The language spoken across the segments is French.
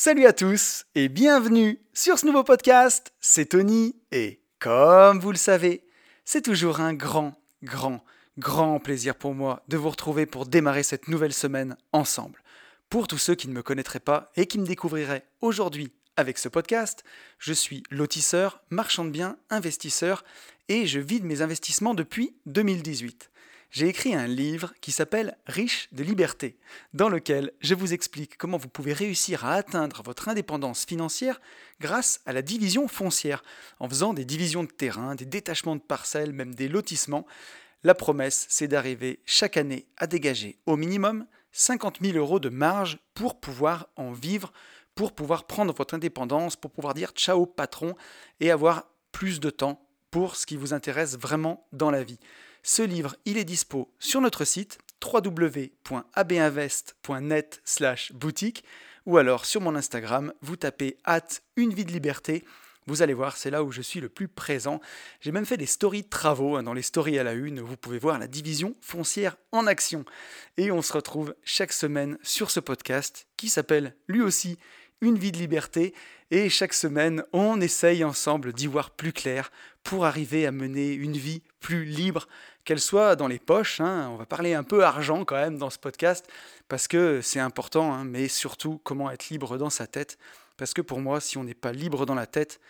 Salut à tous et bienvenue sur ce nouveau podcast. C'est Tony et comme vous le savez, c'est toujours un grand, grand, grand plaisir pour moi de vous retrouver pour démarrer cette nouvelle semaine ensemble. Pour tous ceux qui ne me connaîtraient pas et qui me découvriraient aujourd'hui avec ce podcast, je suis lotisseur, marchand de biens, investisseur et je vide mes investissements depuis 2018 j'ai écrit un livre qui s'appelle Riche de liberté, dans lequel je vous explique comment vous pouvez réussir à atteindre votre indépendance financière grâce à la division foncière, en faisant des divisions de terrain, des détachements de parcelles, même des lotissements. La promesse, c'est d'arriver chaque année à dégager au minimum 50 000 euros de marge pour pouvoir en vivre, pour pouvoir prendre votre indépendance, pour pouvoir dire ciao patron et avoir plus de temps pour ce qui vous intéresse vraiment dans la vie. Ce livre, il est dispo sur notre site www.abinvest.net boutique ou alors sur mon Instagram, vous tapez hâte une vie de liberté. Vous allez voir, c'est là où je suis le plus présent. J'ai même fait des stories de travaux. Hein, dans les stories à la une, vous pouvez voir la division foncière en action. Et on se retrouve chaque semaine sur ce podcast qui s'appelle lui aussi Une vie de liberté. Et chaque semaine, on essaye ensemble d'y voir plus clair pour arriver à mener une vie plus libre, qu'elle soit dans les poches. Hein. On va parler un peu argent quand même dans ce podcast, parce que c'est important, hein, mais surtout comment être libre dans sa tête. Parce que pour moi, si on n'est pas libre dans la tête,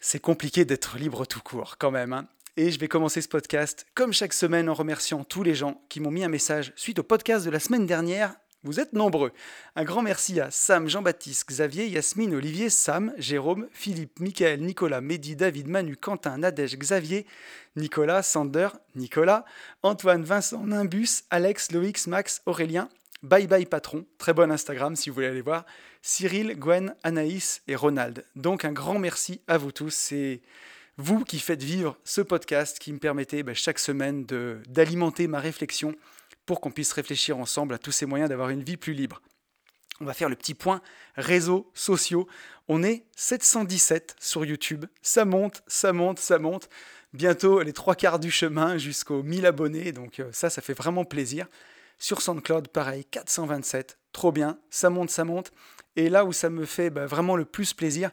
c'est compliqué d'être libre tout court quand même. Hein. Et je vais commencer ce podcast, comme chaque semaine, en remerciant tous les gens qui m'ont mis un message suite au podcast de la semaine dernière vous êtes nombreux. Un grand merci à Sam, Jean-Baptiste, Xavier, Yasmine, Olivier, Sam, Jérôme, Philippe, Michael, Nicolas, Mehdi, David, Manu, Quentin, Nadège, Xavier, Nicolas, Sander, Nicolas, Antoine, Vincent, Nimbus, Alex, Loïx, Max, Aurélien, Bye Bye Patron, très bon Instagram si vous voulez aller voir, Cyril, Gwen, Anaïs et Ronald. Donc un grand merci à vous tous. C'est vous qui faites vivre ce podcast qui me permettait bah, chaque semaine d'alimenter ma réflexion pour qu'on puisse réfléchir ensemble à tous ces moyens d'avoir une vie plus libre. On va faire le petit point réseaux sociaux. On est 717 sur YouTube. Ça monte, ça monte, ça monte. Bientôt les trois quarts du chemin jusqu'aux 1000 abonnés. Donc euh, ça, ça fait vraiment plaisir. Sur SoundCloud, pareil, 427. Trop bien. Ça monte, ça monte. Et là où ça me fait bah, vraiment le plus plaisir,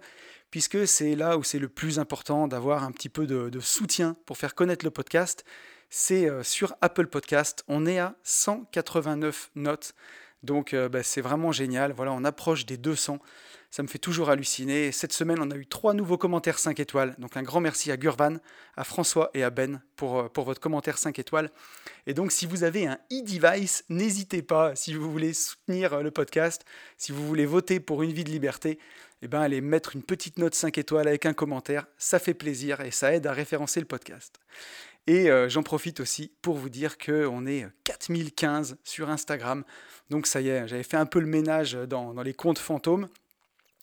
puisque c'est là où c'est le plus important d'avoir un petit peu de, de soutien pour faire connaître le podcast, c'est euh, sur Apple Podcast. On est à 189 notes. Donc euh, bah, c'est vraiment génial. Voilà, on approche des 200. Ça me fait toujours halluciner. Cette semaine, on a eu trois nouveaux commentaires 5 étoiles. Donc un grand merci à Gurvan, à François et à Ben pour, euh, pour votre commentaire 5 étoiles. Et donc si vous avez un e-device, n'hésitez pas, si vous voulez soutenir le podcast, si vous voulez voter pour une vie de liberté, eh ben, allez mettre une petite note 5 étoiles avec un commentaire. Ça fait plaisir et ça aide à référencer le podcast. Et euh, j'en profite aussi pour vous dire qu'on est 4015 sur Instagram. Donc ça y est, j'avais fait un peu le ménage dans, les comptes fantômes.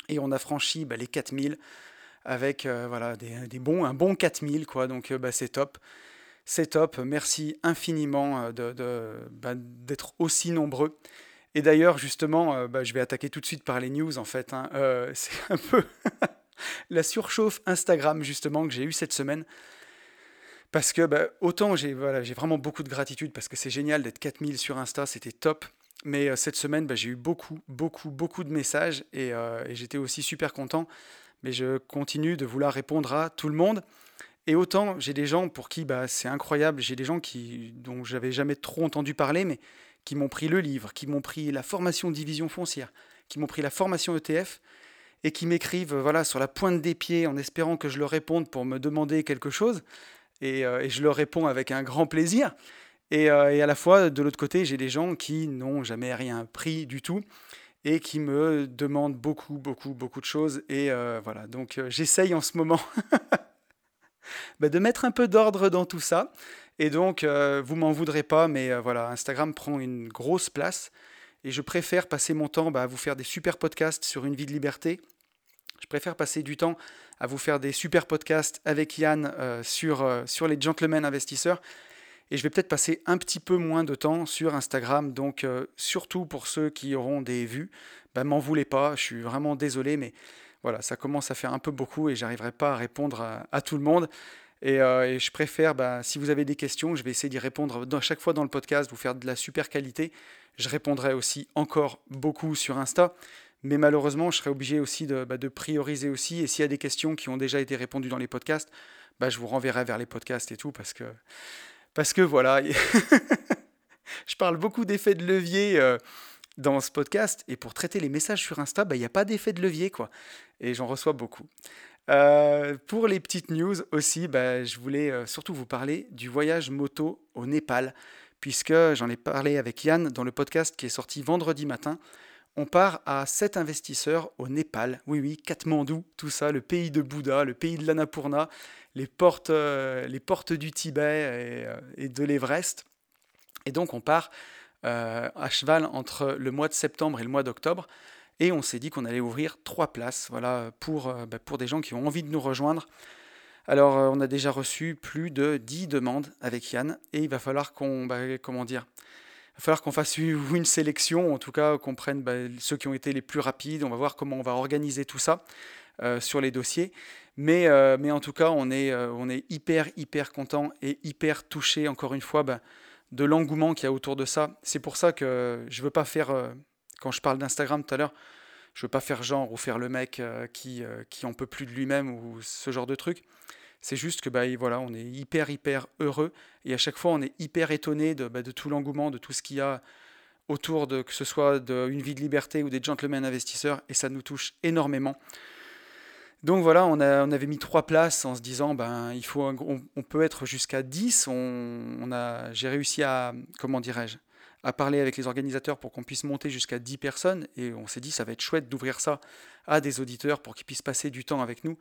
Et on a franchi bah, les 4000 avec euh, voilà, des, bons, un bon 4000. Quoi. Donc euh, bah, c'est top. C'est top. Merci infiniment bah, d'être aussi nombreux. Et d'ailleurs, justement, je vais attaquer tout de suite par les news, en fait. Hein. c'est un peu la surchauffe Instagram, justement, que j'ai eue cette semaine. Parce que bah, autant j'ai voilà, vraiment beaucoup de gratitude parce que c'est génial d'être 4000 sur Insta, c'était top. Mais euh, cette semaine, bah, j'ai eu beaucoup, beaucoup, beaucoup de messages euh, et, j'étais aussi super content. Mais je continue de vouloir répondre à tout le monde. Et autant j'ai des gens pour qui bah, c'est incroyable, j'ai des gens qui, dont j'avais jamais trop entendu parler, mais qui m'ont pris le livre, qui m'ont pris la formation division foncière, qui m'ont pris la formation ETF et qui m'écrivent voilà, sur la pointe des pieds en espérant que je leur réponde pour me demander quelque chose. Euh, et, je leur réponds avec un grand plaisir. Euh, et, à la fois, de l'autre côté, j'ai des gens qui n'ont jamais rien pris du tout et qui me demandent beaucoup, beaucoup, beaucoup de choses. Et euh, voilà, donc j'essaye en ce moment bah, de mettre un peu d'ordre dans tout ça. Et donc, vous m'en voudrez pas, mais voilà, Instagram prend une grosse place. Et je préfère passer mon temps bah, à vous faire des super podcasts sur une vie de liberté je préfère passer du temps à vous faire des super podcasts avec Yann euh, sur, euh, sur les gentlemen investisseurs. Et je vais peut-être passer un petit peu moins de temps sur Instagram. Donc, euh, surtout pour ceux qui auront des vues, ben, m'en voulez pas. Je suis vraiment désolé, mais voilà, ça commence à faire un peu beaucoup et j'arriverai pas à répondre à, tout le monde. Et, je préfère, ben, si vous avez des questions, je vais essayer d'y répondre dans, chaque fois dans le podcast, vous faire de la super qualité. Je répondrai aussi encore beaucoup sur Insta. Mais malheureusement, je serai obligé aussi de, bah, de prioriser aussi. Et s'il y a des questions qui ont déjà été répondues dans les podcasts, bah, je vous renverrai vers les podcasts et tout parce que, parce que voilà, je parle beaucoup d'effets de levier euh, dans ce podcast et pour traiter les messages sur Insta, bah, il n'y a pas d'effet de levier quoi. Et j'en reçois beaucoup. Euh, pour les petites news aussi, bah, je voulais euh, surtout vous parler du voyage moto au Népal, puisque j'en ai parlé avec Yann dans le podcast qui est sorti vendredi matin. On part à 7 investisseurs au Népal. Oui, oui, Katmandou, tout ça, le pays de Bouddha, le pays de l'Annapurna, les portes, euh, les portes du Tibet et, de l'Everest. Et donc, on part à cheval entre le mois de septembre et le mois d'octobre. Et on s'est dit qu'on allait ouvrir trois places voilà, pour, euh, bah, pour des gens qui ont envie de nous rejoindre. Alors, euh, on a déjà reçu plus de 10 demandes avec Yann et il va falloir qu'on, bah, comment dire, va falloir qu'on fasse une sélection, en tout cas qu'on prenne bah, ceux qui ont été les plus rapides. On va voir comment on va organiser tout ça euh, sur les dossiers. Mais, mais en tout cas, on est, on est hyper, hyper content et hyper touché, encore une fois, de l'engouement qu'il y a autour de ça. C'est pour ça que je ne veux pas faire quand je parle d'Instagram tout à l'heure, je veux pas faire genre ou faire le mec euh, qui, euh, qui en peut plus de lui-même ou ce genre de truc. C'est juste que bah, voilà, on est hyper, hyper heureux et à chaque fois, on est hyper étonné de, bah, tout l'engouement, de tout ce qu'il y a autour de, que ce soit d'une vie de liberté ou des gentlemen investisseurs et ça nous touche énormément. Donc voilà, on, a, on avait mis trois places en se disant, ben, il faut, on, peut être jusqu'à 10. On, on a, j'ai réussi à, comment dirais-je, à parler avec les organisateurs pour qu'on puisse monter jusqu'à 10 personnes. Et on s'est dit, ça va être chouette d'ouvrir ça à des auditeurs pour qu'ils puissent passer du temps avec nous.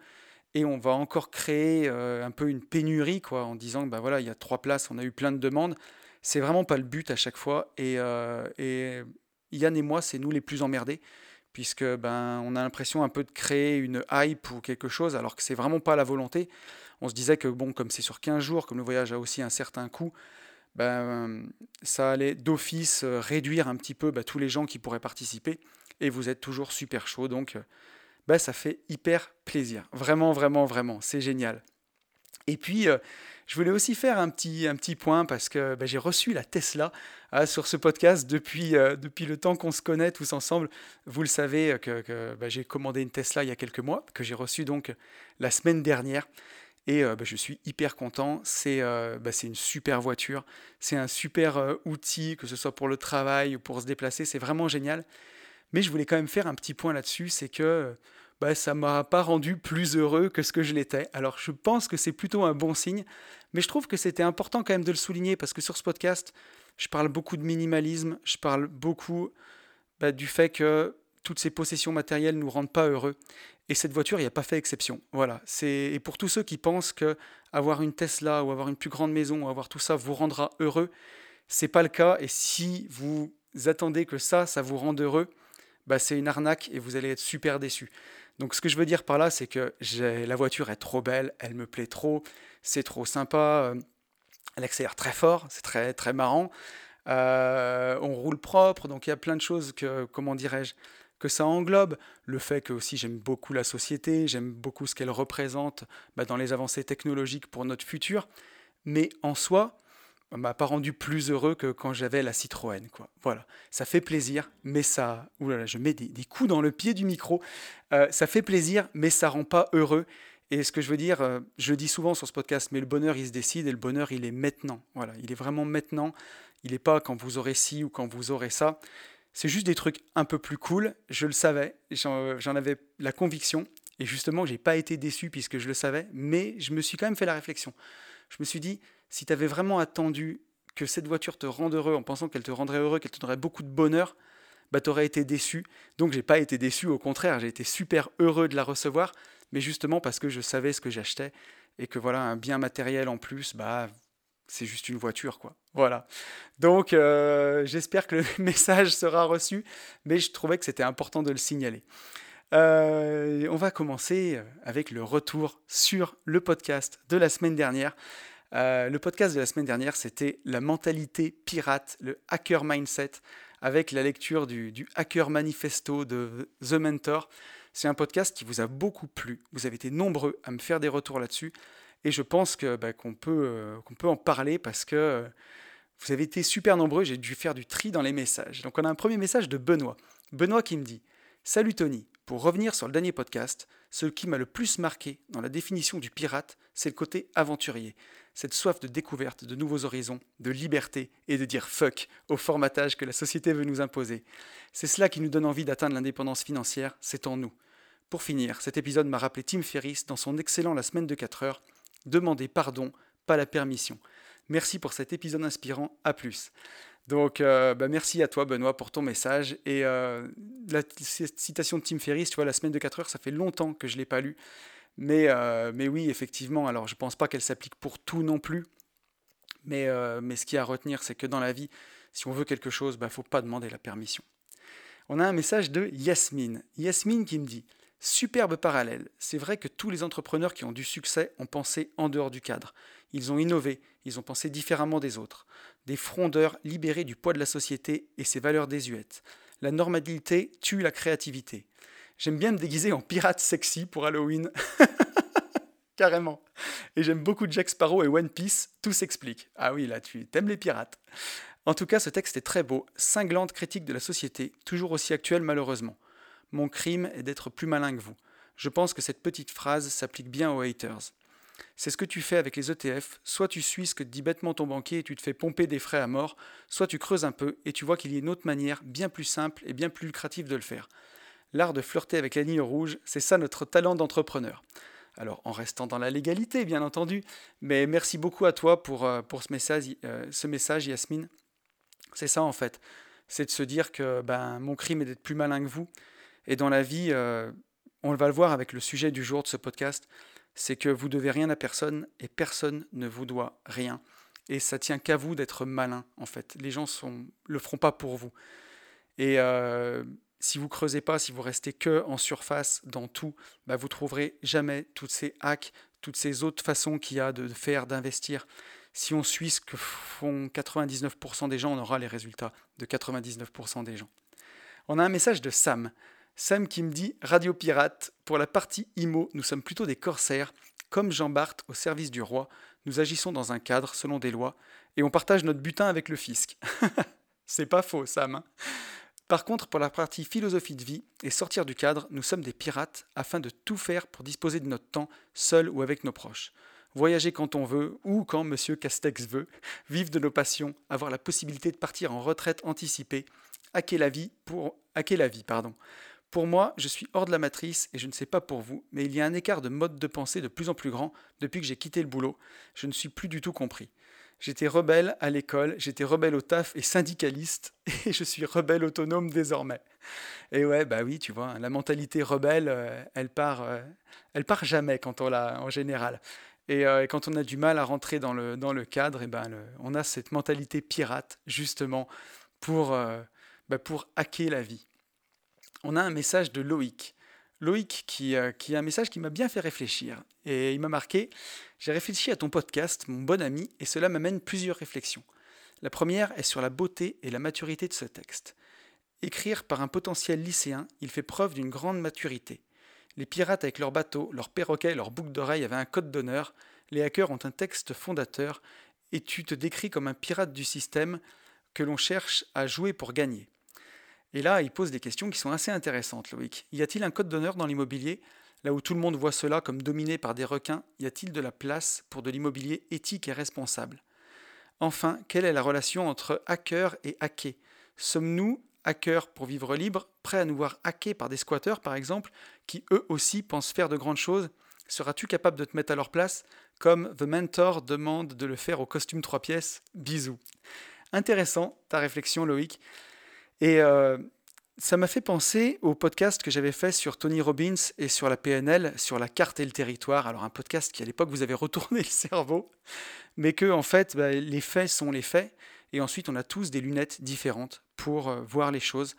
Et on va encore créer euh, un peu une pénurie, quoi, en disant, ben voilà, il y a trois places, on a eu plein de demandes. C'est vraiment pas le but à chaque fois. Et, euh, et Yann et moi, c'est nous les plus emmerdés, puisque ben, on a l'impression un peu de créer une hype ou quelque chose, alors que c'est vraiment pas la volonté. On se disait que, bon, comme c'est sur 15 jours, comme le voyage a aussi un certain coût, ben, ça allait d'office euh, réduire un petit peu ben, tous les gens qui pourraient participer. Et vous êtes toujours super chaud, donc ben, ça fait hyper plaisir. Vraiment, vraiment, vraiment, c'est génial. Et puis, euh, je voulais aussi faire un petit, un petit point parce que ben, j'ai reçu la Tesla hein, sur ce podcast depuis, depuis le temps qu'on se connaît tous ensemble. Vous le savez que, que j'ai commandé une Tesla il y a quelques mois, que j'ai reçue donc la semaine dernière. Et euh, bah, je suis hyper content. C'est euh, bah, une super voiture. C'est un super euh, outil, que ce soit pour le travail ou pour se déplacer. C'est vraiment génial. Mais je voulais quand même faire un petit point là-dessus. C'est que bah, ça m'a pas rendu plus heureux que ce que je l'étais. Alors je pense que c'est plutôt un bon signe. Mais je trouve que c'était important quand même de le souligner parce que sur ce podcast, je parle beaucoup de minimalisme. Je parle beaucoup du fait que toutes ces possessions matérielles ne nous rendent pas heureux. Et cette voiture, il n'y a pas fait exception. Voilà. Et pour tous ceux qui pensent que avoir une Tesla ou avoir une plus grande maison ou avoir tout ça vous rendra heureux, c'est pas le cas. Et si vous attendez que ça, ça vous rende heureux, bah c'est une arnaque et vous allez être super déçu. Donc ce que je veux dire par là, c'est que la voiture est trop belle, elle me plaît trop, c'est trop sympa, euh, elle accélère très fort, c'est très très marrant. Euh, on roule propre, donc il y a plein de choses que, comment dirais-je, que ça englobe. Le fait que aussi j'aime beaucoup la société, j'aime beaucoup ce qu'elle représente bah, dans les avancées technologiques pour notre futur. Mais en soi, m'a pas rendu plus heureux que quand j'avais la Citroën. Quoi. Voilà, ça fait plaisir, mais ça... Oulala, je mets des, coups dans le pied du micro. Euh, ça fait plaisir, mais ça rend pas heureux. Et ce que je veux dire, euh, je le dis souvent sur ce podcast, mais le bonheur, il se décide et le bonheur, il est maintenant. Voilà, il est vraiment maintenant. Il n'est pas quand vous aurez ci ou quand vous aurez ça. C'est juste des trucs un peu plus cool. Je le savais, j'en avais la conviction. Et justement, j'ai pas été déçu puisque je le savais, mais je me suis quand même fait la réflexion. Je me suis dit, si tu avais vraiment attendu que cette voiture te rende heureux en pensant qu'elle te rendrait heureux, qu'elle te donnerait beaucoup de bonheur, bah tu aurais été déçu. Donc j'ai pas été déçu, au contraire, j'ai été super heureux de la recevoir, mais justement parce que je savais ce que j'achetais et que voilà, un bien matériel en plus, bah c'est juste une voiture, quoi. Voilà. Donc, euh, j'espère que le message sera reçu, mais je trouvais que c'était important de le signaler. Euh, on va commencer avec le retour sur le podcast de la semaine dernière. Euh, le podcast de la semaine dernière, c'était la mentalité pirate, le hacker mindset, avec la lecture du, Hacker Manifesto de The Mentor. C'est un podcast qui vous a beaucoup plu. Vous avez été nombreux à me faire des retours là-dessus. Et je pense bah, qu'on peut, euh, peut en parler parce que euh, vous avez été super nombreux. J'ai dû faire du tri dans les messages. Donc on a un premier message de Benoît. Benoît qui me dit Salut Tony, pour revenir sur le dernier podcast, ce qui m'a le plus marqué dans la définition du pirate, c'est le côté aventurier, cette soif de découverte, de nouveaux horizons, de liberté et de dire fuck au formatage que la société veut nous imposer. C'est cela qui nous donne envie d'atteindre l'indépendance financière, c'est en nous. Pour finir, cet épisode m'a rappelé Tim Ferriss dans son excellent La semaine de 4 heures, demander pardon, pas la permission. Merci pour cet épisode inspirant, à plus. Donc, euh, bah, merci à toi, Benoît, pour ton message. Et euh, la citation de Tim Ferriss, tu vois, la semaine de 4 heures, ça fait longtemps que je ne l'ai pas lu. Mais, euh, mais oui, effectivement, alors je ne pense pas qu'elle s'applique pour tout non plus. Mais, mais ce qu'il y a à retenir, c'est que dans la vie, si on veut quelque chose, il bah, ne faut pas demander la permission. On a un message de Yasmine. Yasmine qui me dit Superbe parallèle. C'est vrai que tous les entrepreneurs qui ont du succès ont pensé en dehors du cadre. Ils ont innové, ils ont pensé différemment des autres. Des frondeurs libérés du poids de la société et ses valeurs désuètes. La normalité tue la créativité. J'aime bien me déguiser en pirate sexy pour Halloween. Carrément. Et j'aime beaucoup Jack Sparrow et One Piece, tout s'explique. Ah oui, là, tu aimes les pirates. En tout cas, ce texte est très beau, cinglante critique de la société, toujours aussi actuelle malheureusement. Mon crime est d'être plus malin que vous. Je pense que cette petite phrase s'applique bien aux haters. C'est ce que tu fais avec les ETF, soit tu suis ce que dit bêtement ton banquier et tu te fais pomper des frais à mort, soit tu creuses un peu et tu vois qu'il y a une autre manière bien plus simple et bien plus lucrative de le faire. L'art de flirter avec la ligne rouge, c'est ça notre talent d'entrepreneur. Alors en restant dans la légalité, bien entendu, mais merci beaucoup à toi pour, euh, pour ce, message, euh, ce message, Yasmine. C'est ça en fait, c'est de se dire que ben, mon crime est d'être plus malin que vous, et dans la vie, euh, on va le voir avec le sujet du jour de ce podcast, c'est que vous devez rien à personne et personne ne vous doit rien. Et ça tient qu'à vous d'être malin, en fait. Les gens ne le feront pas pour vous. Et euh, si vous creusez pas, si vous restez que en surface dans tout, bah vous trouverez jamais toutes ces hacks, toutes ces autres façons qu'il y a de faire, d'investir. Si on suit ce que font 99% des gens, on aura les résultats de 99% des gens. On a un message de Sam. Sam qui me dit Radio Pirate, pour la partie IMO, nous sommes plutôt des corsaires, comme Jean Bart au service du roi. Nous agissons dans un cadre, selon des lois, et on partage notre butin avec le fisc. C'est pas faux, Sam. Par contre, pour la partie philosophie de vie et sortir du cadre, nous sommes des pirates afin de tout faire pour disposer de notre temps, seul ou avec nos proches. Voyager quand on veut ou quand Monsieur Castex veut, vivre de nos passions, avoir la possibilité de partir en retraite anticipée, hacker la vie pour. Pour moi, je suis hors de la matrice et je ne sais pas pour vous, mais il y a un écart de mode de pensée de plus en plus grand depuis que j'ai quitté le boulot. Je ne suis plus du tout compris. J'étais rebelle à l'école, j'étais rebelle au taf et syndicaliste, et je suis rebelle autonome désormais. Et ouais, bah oui, tu vois, la mentalité rebelle, euh, elle part, euh, elle part jamais quand on l'a en général. Euh, et, quand on a du mal à rentrer dans le, dans le cadre, et ben on a cette mentalité pirate justement pour, bah pour hacker la vie on a un message de Loïc. Loïc qui, euh, qui a un message qui m'a bien fait réfléchir. Et il m'a marqué J'ai réfléchi à ton podcast, mon bon ami, et cela m'amène plusieurs réflexions. La première est sur la beauté et la maturité de ce texte. Écrire par un potentiel lycéen, il fait preuve d'une grande maturité. Les pirates avec leurs bateaux, leurs perroquets, leurs boucles d'oreilles avaient un code d'honneur. Les hackers ont un texte fondateur. Et tu te décris comme un pirate du système que l'on cherche à jouer pour gagner. Et là, il pose des questions qui sont assez intéressantes, Loïc. Y a-t-il un code d'honneur dans l'immobilier? Là où tout le monde voit cela comme dominé par des requins, y a-t-il de la place pour de l'immobilier éthique et responsable? Enfin, quelle est la relation entre hacker et hacké Sommes-nous, hackers pour vivre libre, prêts à nous voir hackés par des squatteurs, par exemple, qui eux aussi pensent faire de grandes choses? Seras-tu capable de te mettre à leur place Comme The Mentor demande de le faire au costume trois pièces? Bisous. Intéressant ta réflexion, Loïc. Et euh, ça m'a fait penser au podcast que j'avais fait sur Tony Robbins et sur la PNL, sur la carte et le territoire. Alors un podcast qui à l'époque vous avait retourné le cerveau, mais que en fait bah, les faits sont les faits, et ensuite on a tous des lunettes différentes pour euh, voir les choses.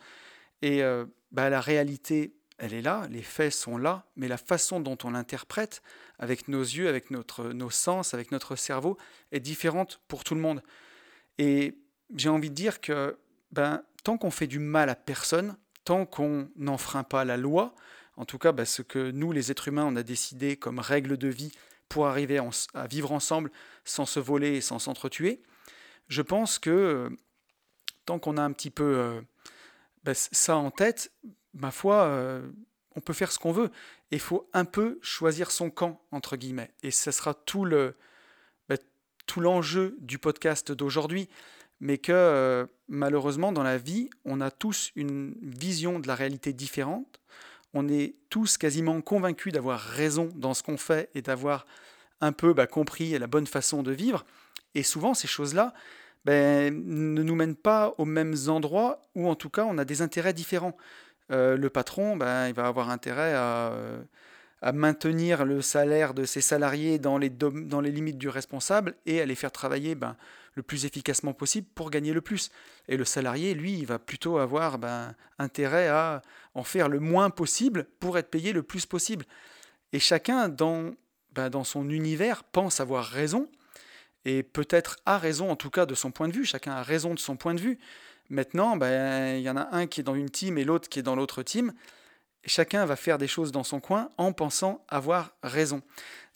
Et euh, bah, la réalité, elle est là, les faits sont là, mais la façon dont on l'interprète, avec nos yeux, avec notre, nos sens, avec notre cerveau, est différente pour tout le monde. Et j'ai envie de dire que ben, tant qu'on fait du mal à personne, tant qu'on n'enfreint pas la loi, en tout cas bah, ce que nous, les êtres humains, on a décidé comme règle de vie pour arriver à vivre ensemble sans se voler et sans s'entretuer, je pense que euh, tant qu'on a un petit peu euh, bah, ça en tête, ma foi, euh, on peut faire ce qu'on veut. Il faut un peu choisir son camp, entre guillemets. Et ce sera tout le bah, tout l'enjeu du podcast d'aujourd'hui. Mais que euh, malheureusement, dans la vie, on a tous une vision de la réalité différente. On est tous quasiment convaincus d'avoir raison dans ce qu'on fait et d'avoir un peu bah, compris la bonne façon de vivre. Et souvent, ces choses-là ben, ne nous mènent pas aux mêmes endroits, ou en tout cas, on a des intérêts différents. Euh, le patron, ben, il va avoir intérêt euh, à, maintenir le salaire de ses salariés dans les, dans les limites du responsable et à les faire travailler ben, le plus efficacement possible pour gagner le plus. Et le salarié, lui, il va plutôt avoir ben, intérêt à en faire le moins possible pour être payé le plus possible. Et chacun, dans, ben, dans son univers, pense avoir raison, et peut-être a raison en tout cas de son point de vue, chacun a raison de son point de vue. Maintenant, ben, il y en a un qui est dans une team et l'autre qui est dans l'autre team. Chacun va faire des choses dans son coin en pensant avoir raison.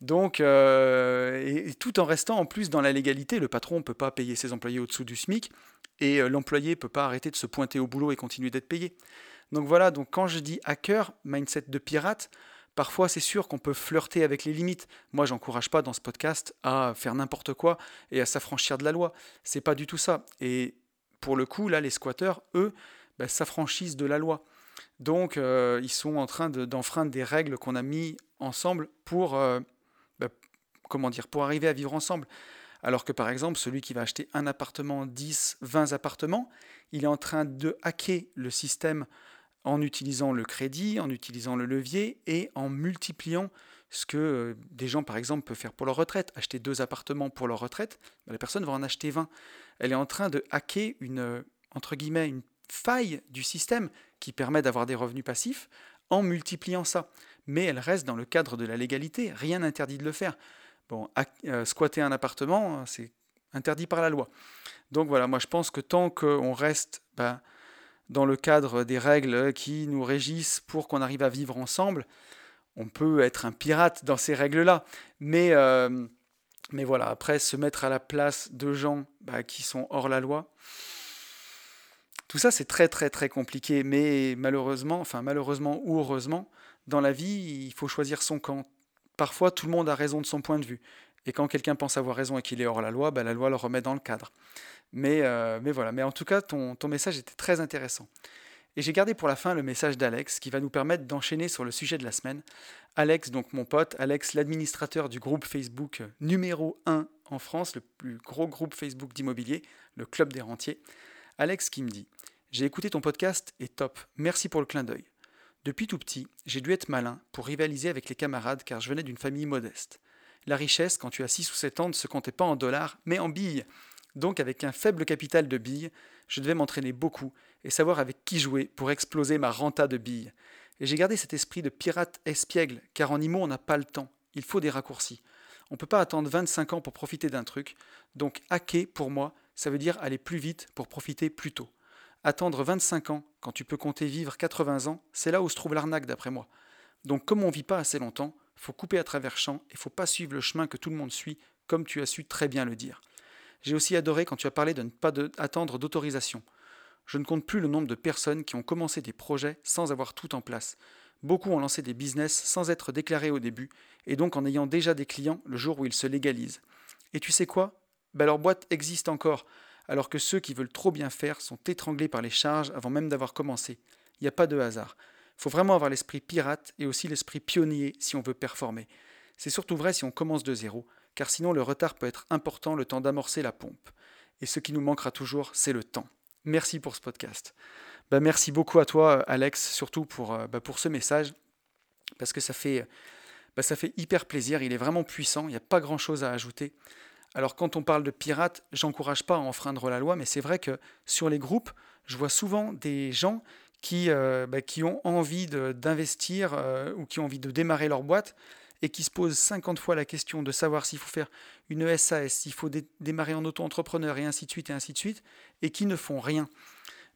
Donc, euh, tout en restant en plus dans la légalité, le patron ne peut pas payer ses employés au-dessous du SMIC et euh, l'employé ne peut pas arrêter de se pointer au boulot et continuer d'être payé. Donc voilà, donc quand je dis hacker, mindset de pirate, Parfois, c'est sûr qu'on peut flirter avec les limites. Moi, j'encourage pas dans ce podcast à faire n'importe quoi et à s'affranchir de la loi. C'est pas du tout ça. Et pour le coup, là, les squatteurs, eux, ben, s'affranchissent de la loi. Donc, euh, ils sont en train d'enfreindre des règles qu'on a mis ensemble pour, euh, ben, comment dire, pour arriver à vivre ensemble. Alors que par exemple, celui qui va acheter un appartement, 10, 20 appartements, il est en train de hacker le système en utilisant le crédit, en utilisant le levier et en multipliant ce que euh, des gens, par exemple, peuvent faire pour leur retraite. Acheter deux appartements pour leur retraite, ben, la personne va en acheter 20. Elle est en train de hacker une, entre guillemets, une faille du système qui permet d'avoir des revenus passifs en multipliant ça. Mais elle reste dans le cadre de la légalité, rien n'interdit de le faire. Bon, euh, squatter un appartement, c'est interdit par la loi. Donc voilà, moi je pense que tant qu'on reste ben, dans le cadre des règles qui nous régissent pour qu'on arrive à vivre ensemble. On peut être un pirate dans ces règles-là, mais, euh, mais voilà, après se mettre à la place de gens bah, qui sont hors la loi, tout ça c'est très très très compliqué, mais malheureusement, enfin malheureusement ou heureusement, dans la vie, il faut choisir son camp. Parfois, tout le monde a raison de son point de vue. Et quand quelqu'un pense avoir raison et qu'il est hors la loi, bah, la loi le remet dans le cadre. Mais, euh, mais voilà, mais en tout cas, ton, ton message était très intéressant. Et j'ai gardé pour la fin le message d'Alex qui va nous permettre d'enchaîner sur le sujet de la semaine. Alex, donc mon pote, Alex, l'administrateur du groupe Facebook numéro 1 en France, le plus gros groupe Facebook d'immobilier, le Club des Rentiers. Alex qui me dit J'ai écouté ton podcast et top, merci pour le clin d'œil. Depuis tout petit, j'ai dû être malin pour rivaliser avec les camarades car je venais d'une famille modeste. La richesse, quand tu as 6 ou 7 ans, ne se comptait pas en dollars, mais en billes. Donc avec un faible capital de billes, je devais m'entraîner beaucoup et savoir avec qui jouer pour exploser ma renta de billes. Et j'ai gardé cet esprit de pirate espiègle, car en IMO on n'a pas le temps, il faut des raccourcis. On ne peut pas attendre 25 ans pour profiter d'un truc, donc hacker pour moi, ça veut dire aller plus vite pour profiter plus tôt. Attendre 25 ans, quand tu peux compter vivre 80 ans, c'est là où se trouve l'arnaque d'après moi. Donc comme on ne vit pas assez longtemps, faut couper à travers champs et faut pas suivre le chemin que tout le monde suit, comme tu as su très bien le dire. J'ai aussi adoré quand tu as parlé de ne pas attendre d'autorisation. Je ne compte plus le nombre de personnes qui ont commencé des projets sans avoir tout en place. Beaucoup ont lancé des business sans être déclarés au début, et donc en ayant déjà des clients le jour où ils se légalisent. Et tu sais quoi? Ben Leur boîte existe encore, alors que ceux qui veulent trop bien faire sont étranglés par les charges avant même d'avoir commencé. Il n'y a pas de hasard. Il faut vraiment avoir l'esprit pirate et aussi l'esprit pionnier si on veut performer. C'est surtout vrai si on commence de zéro, car sinon le retard peut être important le temps d'amorcer la pompe. Et ce qui nous manquera toujours, c'est le temps. Merci pour ce podcast. Bah, merci beaucoup à toi, Alex, surtout pour, euh, bah, ce message, parce que ça fait, bah, ça fait hyper plaisir, il est vraiment puissant, il n'y a pas grand-chose à ajouter. Alors quand on parle de pirates, j'encourage pas à enfreindre la loi, mais c'est vrai que sur les groupes, je vois souvent des gens qui, euh, qui ont envie d'investir euh, ou qui ont envie de démarrer leur boîte, et qui se pose 50 fois la question de savoir s'il faut faire une SAS, s'il faut démarrer en auto-entrepreneur et ainsi de suite et ainsi de suite, et qui ne font rien.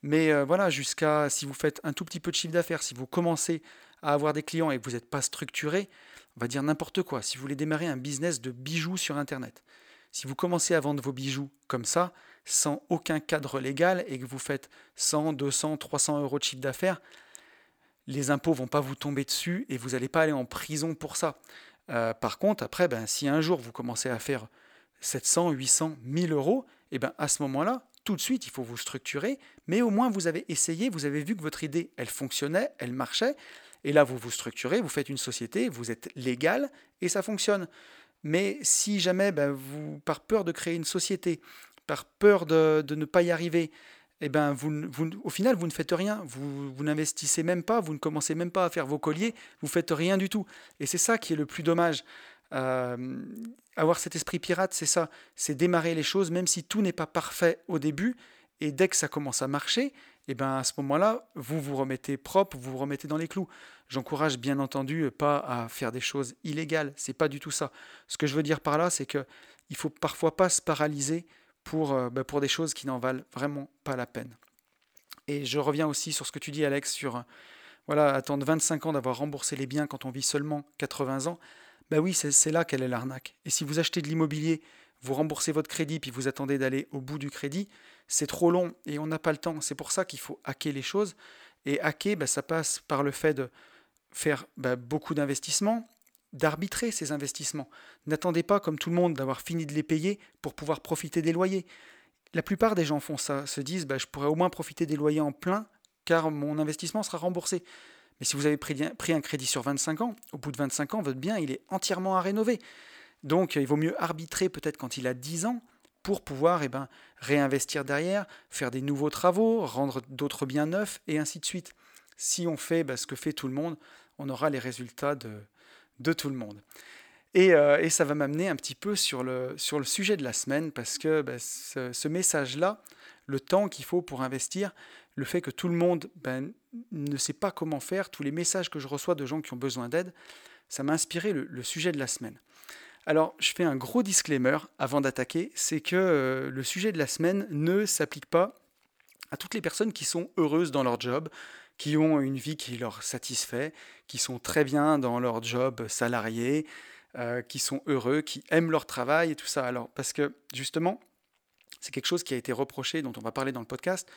Mais euh, voilà, jusqu'à si vous faites un tout petit peu de chiffre d'affaires, si vous commencez à avoir des clients et que vous n'êtes pas structuré, on va dire n'importe quoi. Si vous voulez démarrer un business de bijoux sur Internet, si vous commencez à vendre vos bijoux comme ça, sans aucun cadre légal, et que vous faites 100, 200, 300 euros de chiffre d'affaires, les impôts vont pas vous tomber dessus et vous n'allez pas aller en prison pour ça. Euh, par contre, après, ben, si un jour vous commencez à faire 700, 800, 1000 euros, et eh ben, à ce moment-là, tout de suite, il faut vous structurer, mais au moins vous avez essayé, vous avez vu que votre idée, elle fonctionnait, elle marchait, et là vous vous structurez, vous faites une société, vous êtes légal, et ça fonctionne. Mais si jamais, ben, vous, par peur de créer une société, par peur de, ne pas y arriver, eh ben vous, au final, vous ne faites rien. Vous, vous n'investissez même pas, vous ne commencez même pas à faire vos colliers, vous faites rien du tout. Et c'est ça qui est le plus dommage. Euh, avoir cet esprit pirate, c'est ça, c'est démarrer les choses, même si tout n'est pas parfait au début, et dès que ça commence à marcher, et eh ben à ce moment-là, vous vous remettez propre, vous vous remettez dans les clous. J'encourage bien entendu pas à faire des choses illégales, c'est pas du tout ça. Ce que je veux dire par là, c'est que il faut parfois pas se paralyser pour, euh, pour des choses qui n'en valent vraiment pas la peine. Et je reviens aussi sur ce que tu dis, Alex, sur voilà, attendre 25 ans d'avoir remboursé les biens quand on vit seulement 80 ans. Ben oui, c'est là qu'elle est l'arnaque. Et si vous achetez de l'immobilier, vous remboursez votre crédit, puis vous attendez d'aller au bout du crédit, c'est trop long et on n'a pas le temps. C'est pour ça qu'il faut hacker les choses. Et hacker, ben, ça passe par le fait de faire ben, beaucoup d'investissements, d'arbitrer ces investissements. N'attendez pas, comme tout le monde, d'avoir fini de les payer pour pouvoir profiter des loyers. La plupart des gens font ça, se disent ben, je pourrais au moins profiter des loyers en plein car mon investissement sera remboursé. Mais si vous avez pris un crédit sur 25 ans, au bout de 25 ans, votre bien, il est entièrement à rénover. Donc, il vaut mieux arbitrer peut-être quand il a 10 ans pour pouvoir eh ben, réinvestir derrière, faire des nouveaux travaux, rendre d'autres biens neufs, et ainsi de suite. Si on fait ben, ce que fait tout le monde, on aura les résultats de, de tout le monde. Et, euh, ça va m'amener un petit peu sur le, sujet de la semaine, parce que ben, ce, message-là, le temps qu'il faut pour investir, le fait que tout le monde ben, ne sait pas comment faire, tous les messages que je reçois de gens qui ont besoin d'aide, ça m'a inspiré le, sujet de la semaine. Alors, je fais un gros disclaimer avant d'attaquer, c'est que euh, le sujet de la semaine ne s'applique pas à toutes les personnes qui sont heureuses dans leur job, qui ont une vie qui leur satisfait, qui sont très bien dans leur job salarié, euh, qui sont heureux, qui aiment leur travail et tout ça. Alors, parce que justement, c'est quelque chose qui a été reproché, dont on va parler dans le podcast,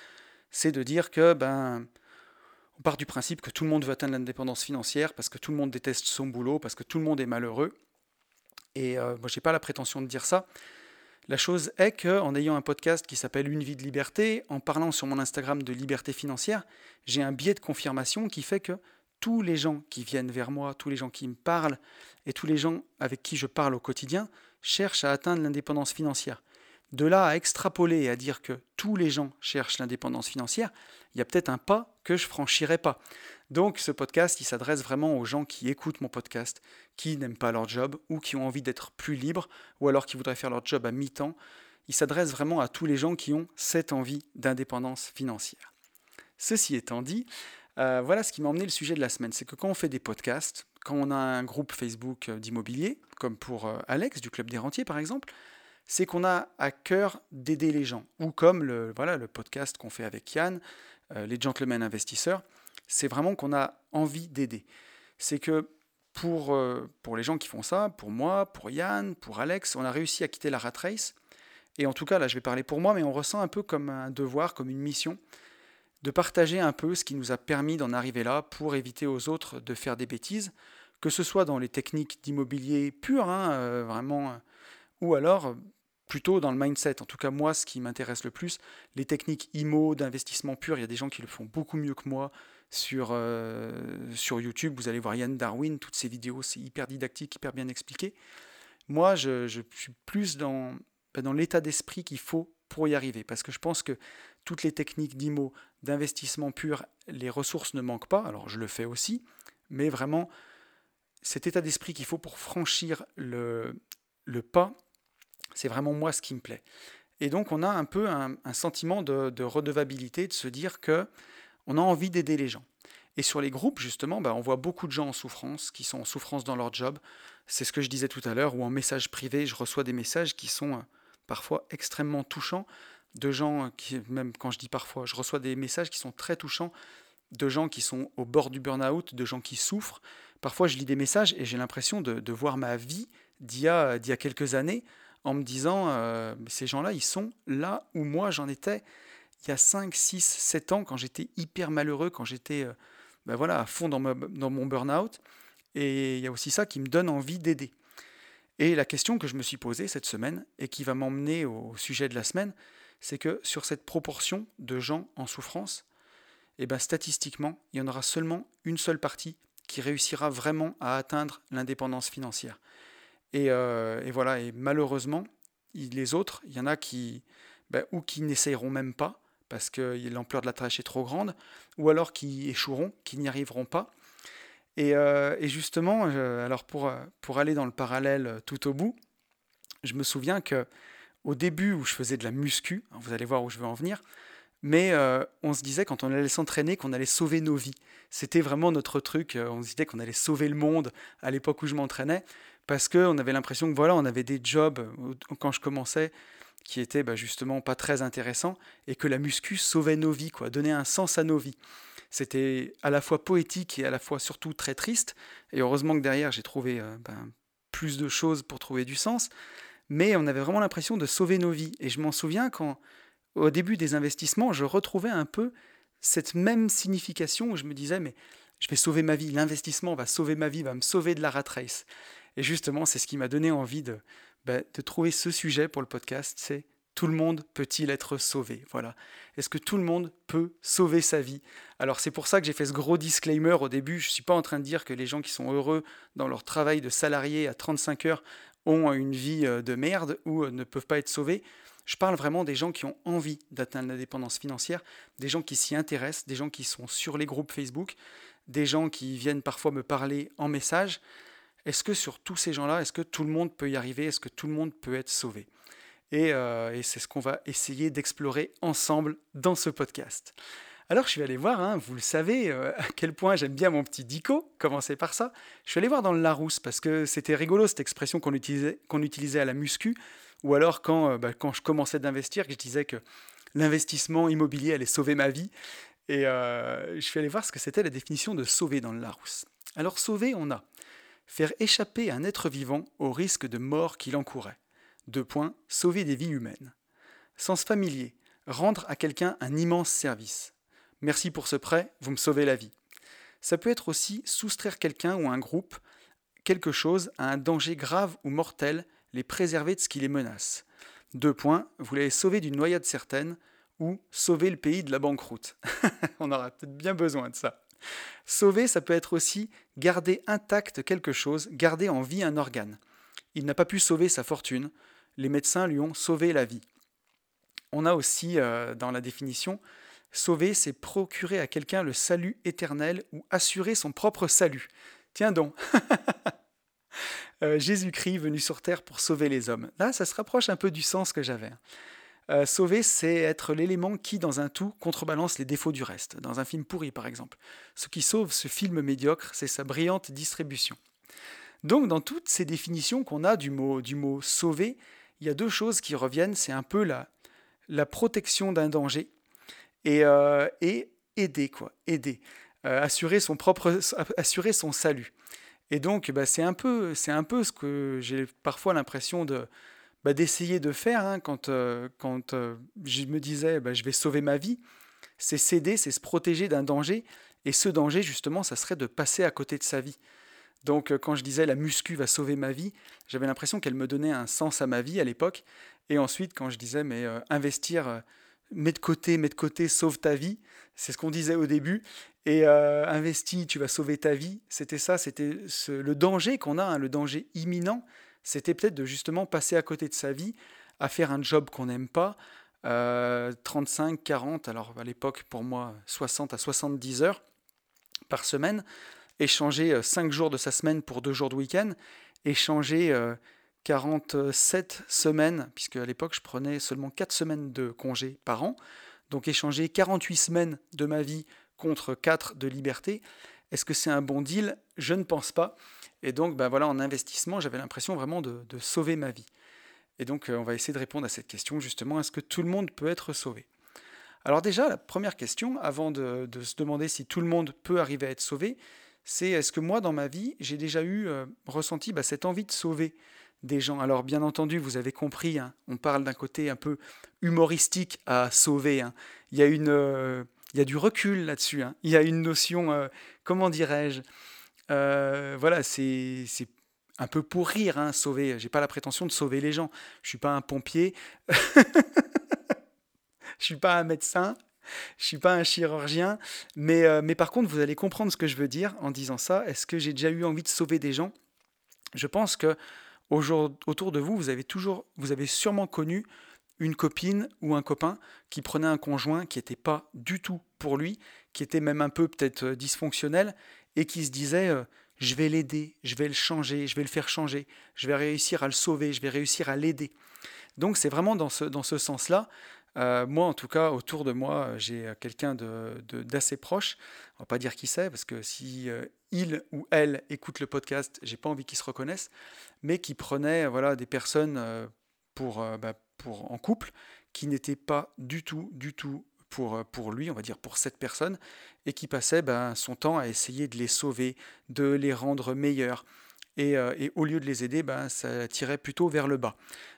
c'est de dire que ben on part du principe que tout le monde veut atteindre l'indépendance financière parce que tout le monde déteste son boulot, parce que tout le monde est malheureux. Et euh, moi, je n'ai pas la prétention de dire ça. La chose est qu'en ayant un podcast qui s'appelle Une vie de liberté, en parlant sur mon Instagram de liberté financière, j'ai un biais de confirmation qui fait que tous les gens qui viennent vers moi, tous les gens qui me parlent et tous les gens avec qui je parle au quotidien cherchent à atteindre l'indépendance financière. De là à extrapoler et à dire que tous les gens cherchent l'indépendance financière, il y a peut-être un pas que je franchirai pas. Donc ce podcast, il s'adresse vraiment aux gens qui écoutent mon podcast, qui n'aiment pas leur job ou qui ont envie d'être plus libres ou alors qui voudraient faire leur job à mi-temps. Il s'adresse vraiment à tous les gens qui ont cette envie d'indépendance financière. Ceci étant dit, euh, voilà ce qui m'a emmené le sujet de la semaine. C'est que quand on fait des podcasts, quand on a un groupe Facebook d'immobilier, comme pour euh, Alex du Club des Rentiers par exemple, c'est qu'on a à cœur d'aider les gens. Ou comme le, voilà, le podcast qu'on fait avec Yann, euh, les gentlemen investisseurs, c'est vraiment qu'on a envie d'aider. C'est que pour, euh, pour les gens qui font ça, pour moi, pour Yann, pour Alex, on a réussi à quitter la rat race. Et en tout cas, là, je vais parler pour moi, mais on ressent un peu comme un devoir, comme une mission, de partager un peu ce qui nous a permis d'en arriver là pour éviter aux autres de faire des bêtises, que ce soit dans les techniques d'immobilier pur, hein, euh, vraiment ou alors euh, plutôt dans le mindset. En tout cas, moi, ce qui m'intéresse le plus, les techniques IMO d'investissement pur, il y a des gens qui le font beaucoup mieux que moi sur, euh, sur YouTube. Vous allez voir Yann Darwin, toutes ces vidéos, c'est hyper didactique, hyper bien expliqué. Moi, je, suis plus dans, ben, dans l'état d'esprit qu'il faut pour y arriver, parce que je pense que toutes les techniques d'IMO, d'investissement pur, les ressources ne manquent pas, alors je le fais aussi, mais vraiment, cet état d'esprit qu'il faut pour franchir le, le pas c'est vraiment moi ce qui me plaît. Et donc on a un peu un, sentiment de, redevabilité, de se dire que on a envie d'aider les gens. Et sur les groupes, justement, bah, on voit beaucoup de gens en souffrance, qui sont en souffrance dans leur job. C'est ce que je disais tout à l'heure, ou en message privé, je reçois des messages qui sont euh, parfois extrêmement touchants, de gens qui, même quand je dis parfois, je reçois des messages qui sont très touchants, de gens qui sont au bord du burn-out, de gens qui souffrent. Parfois, je lis des messages et j'ai l'impression de, voir ma vie d'il y, y a quelques années en me disant, euh, ces gens-là, ils sont là où moi j'en étais il y a 5, 6, 7 ans, quand j'étais hyper malheureux, quand j'étais euh, ben voilà, à fond dans, mon burn-out. Et il y a aussi ça qui me donne envie d'aider. Et la question que je me suis posée cette semaine, et qui va m'emmener au sujet de la semaine, c'est que sur cette proportion de gens en souffrance, eh ben statistiquement, il y en aura seulement une seule partie qui réussira vraiment à atteindre l'indépendance financière. Et, euh, voilà, et malheureusement, les autres, il y en a qui, ben, qui n'essayeront même pas, parce que l'ampleur de la tâche est trop grande, ou alors qui échoueront, qui n'y arriveront pas. Et, euh, justement, euh, alors pour, pour aller dans le parallèle tout au bout, je me souviens que au début où je faisais de la muscu, hein, vous allez voir où je veux en venir, mais euh, on se disait quand on allait s'entraîner qu'on allait sauver nos vies. C'était vraiment notre truc. Euh, on se disait qu'on allait sauver le monde à l'époque où je m'entraînais, parce qu'on avait l'impression que voilà, on avait des jobs euh, quand je commençais qui étaient bah, justement pas très intéressants, et que la muscu sauvait nos vies, quoi, donnait un sens à nos vies. C'était à la fois poétique et à la fois surtout très triste. Et heureusement que derrière j'ai trouvé ben, plus de choses pour trouver du sens. Mais on avait vraiment l'impression de sauver nos vies. Et je m'en souviens quand au début des investissements, je retrouvais un peu cette même signification où je me disais, mais je vais sauver ma vie, l'investissement va sauver ma vie, va me sauver de la rat race. Et justement, c'est ce qui m'a donné envie de, bah, de trouver ce sujet pour le podcast, c'est tout le monde peut-il être sauvé? Voilà. Est-ce que tout le monde peut sauver sa vie? Alors c'est pour ça que j'ai fait ce gros disclaimer au début. Je ne suis pas en train de dire que les gens qui sont heureux dans leur travail de salarié à 35 heures ont une vie euh, de merde ou euh, ne peuvent pas être sauvés. Je parle vraiment des gens qui ont envie d'atteindre l'indépendance financière, des gens qui s'y intéressent, des gens qui sont sur les groupes Facebook, des gens qui viennent parfois me parler en message. Est-ce que sur tous ces gens-là, est-ce que tout le monde peut y arriver? Est-ce que tout le monde peut être sauvé? Euh, et, c'est ce qu'on va essayer d'explorer ensemble dans ce podcast. Alors je suis allé voir, hein, vous le savez, euh, à quel point j'aime bien mon petit dico, commencer par ça. Je suis allé voir dans le Larousse parce que c'était rigolo cette expression qu'on utilisait, utilisait à la muscu ou alors quand, euh, bah, quand je commençais d'investir, que je disais que l'investissement immobilier allait sauver ma vie. Et euh, je suis allé voir ce que c'était la définition de sauver dans le Larousse. Alors sauver, on a faire échapper un être vivant au risque de mort qu'il encourait. Deux points, sauver des vies humaines. Sens familier, rendre à quelqu'un un immense service. Merci pour ce prêt, vous me sauvez la vie. Ça peut être aussi soustraire quelqu'un ou un groupe, quelque chose, à un danger grave ou mortel les préserver de ce qui les menace. Deux points, vous l'avez sauvé d'une noyade certaine ou sauver le pays de la banqueroute. On aura peut-être bien besoin de ça. Sauver, ça peut être aussi garder intact quelque chose, garder en vie un organe. Il n'a pas pu sauver sa fortune, les médecins lui ont sauvé la vie. On a aussi euh, dans la définition, sauver, c'est procurer à quelqu'un le salut éternel ou assurer son propre salut. Tiens donc Euh, Jésus-Christ venu sur terre pour sauver les hommes. Là, ça se rapproche un peu du sens que j'avais. Euh, sauver, c'est être l'élément qui, dans un tout, contrebalance les défauts du reste. Dans un film pourri, par exemple. Ce qui sauve ce film médiocre, c'est sa brillante distribution. Donc, dans toutes ces définitions qu'on a du mot, du mot sauver, il y a deux choses qui reviennent. C'est un peu la, la protection d'un danger et, euh, et, aider, quoi. Aider. assurer, son propre, assurer son salut. Et donc, bah, c'est un, peu, un peu ce que j'ai parfois l'impression de, bah, d'essayer de faire hein, quand, euh, quand euh, je me disais bah, je vais sauver ma vie. C'est céder, c'est se protéger d'un danger. Et ce danger, justement, ça serait de passer à côté de sa vie. Donc, euh, quand je disais la muscu va sauver ma vie, j'avais l'impression qu'elle me donnait un sens à ma vie à l'époque. Et ensuite, quand je disais mais investir, mets de côté, mets de côté, sauve ta vie, c'est ce qu'on disait au début et investis, tu vas sauver ta vie. C'était ça, c'était le danger qu'on a, hein, le danger imminent, c'était peut-être de justement passer à côté de sa vie, à faire un job qu'on n'aime pas, 35, euh, 40, alors à l'époque pour moi 60 à 70 heures par semaine, échanger 5 euh, jours de sa semaine pour 2 jours de week-end, échanger 47 semaines, puisque à l'époque je prenais seulement 4 semaines de congé par an, donc échanger 48 semaines de ma vie contre 4 de liberté. Est-ce que c'est un bon deal? Je ne pense pas. Et donc, ben voilà, en investissement, j'avais l'impression vraiment de, sauver ma vie. Et donc, euh, on va essayer de répondre à cette question, justement, est-ce que tout le monde peut être sauvé? Alors déjà, la première question, avant de, se demander si tout le monde peut arriver à être sauvé, c'est est-ce que moi, dans ma vie, j'ai déjà eu euh, ressenti bah, cette envie de sauver des gens? Alors, bien entendu, vous avez compris, hein, on parle d'un côté un peu humoristique à sauver. Hein. Il y a une... Euh, il y a du recul là-dessus. Hein. Il y a une notion, comment dirais-je, euh, voilà, c'est un peu pour rire, hein, sauver. J'ai pas la prétention de sauver les gens. Je suis pas un pompier. Je suis pas un médecin. Je suis pas un chirurgien, mais, euh, mais par contre, vous allez comprendre ce que je veux dire en disant ça. Est-ce que j'ai déjà eu envie de sauver des gens? Je pense que autour de vous, vous avez toujours, vous avez sûrement connu une copine ou un copain qui prenait un conjoint qui n'était pas du tout pour lui, qui était même un peu peut-être euh, dysfonctionnel, et qui se disait euh, je vais l'aider, je vais le changer, je vais le faire changer, je vais réussir à le sauver, je vais réussir à l'aider. Donc c'est vraiment dans ce, dans ce sens-là. Euh, moi, en tout cas, autour de moi, j'ai quelqu'un d'assez de, proche. On va pas dire qui c'est, parce que si il ou elle écoute le podcast, j'ai pas envie qu'ils se reconnaissent, mais qui prenait voilà des personnes pour, bah, pour, en couple qui n'était pas du tout, du tout pour, euh, pour lui, on va dire pour cette personne, et qui passait ben, son temps à essayer de les sauver, de les rendre meilleurs. Et, euh, et au lieu de les aider, ben, ça tirait plutôt vers le bas.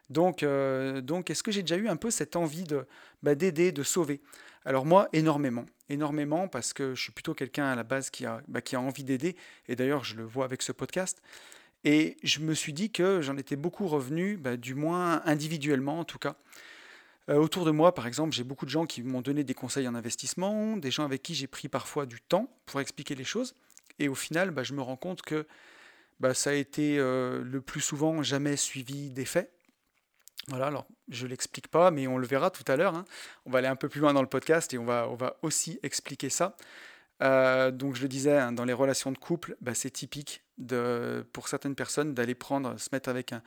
Donc, euh, donc est-ce que j'ai déjà eu un peu cette envie de, ben, d'aider, de sauver? Alors moi, énormément. Énormément, parce que je suis plutôt quelqu'un à la base qui a, ben, qui a envie d'aider, et d'ailleurs je le vois avec ce podcast. Et je me suis dit que j'en étais beaucoup revenu, bah, du moins individuellement en tout cas. Euh, autour de moi, par exemple, j'ai beaucoup de gens qui m'ont donné des conseils en investissement, des gens avec qui j'ai pris parfois du temps pour expliquer les choses. Et au final, bah, je me rends compte que bah, ça a été euh, le plus souvent jamais suivi des faits. Voilà, alors je ne l'explique pas, mais on le verra tout à l'heure. Hein. On va aller un peu plus loin dans le podcast et on va, aussi expliquer ça. Euh, donc je le disais, hein, dans les relations de couple, bah, c'est typique pour certaines personnes d'aller prendre, se mettre avec un,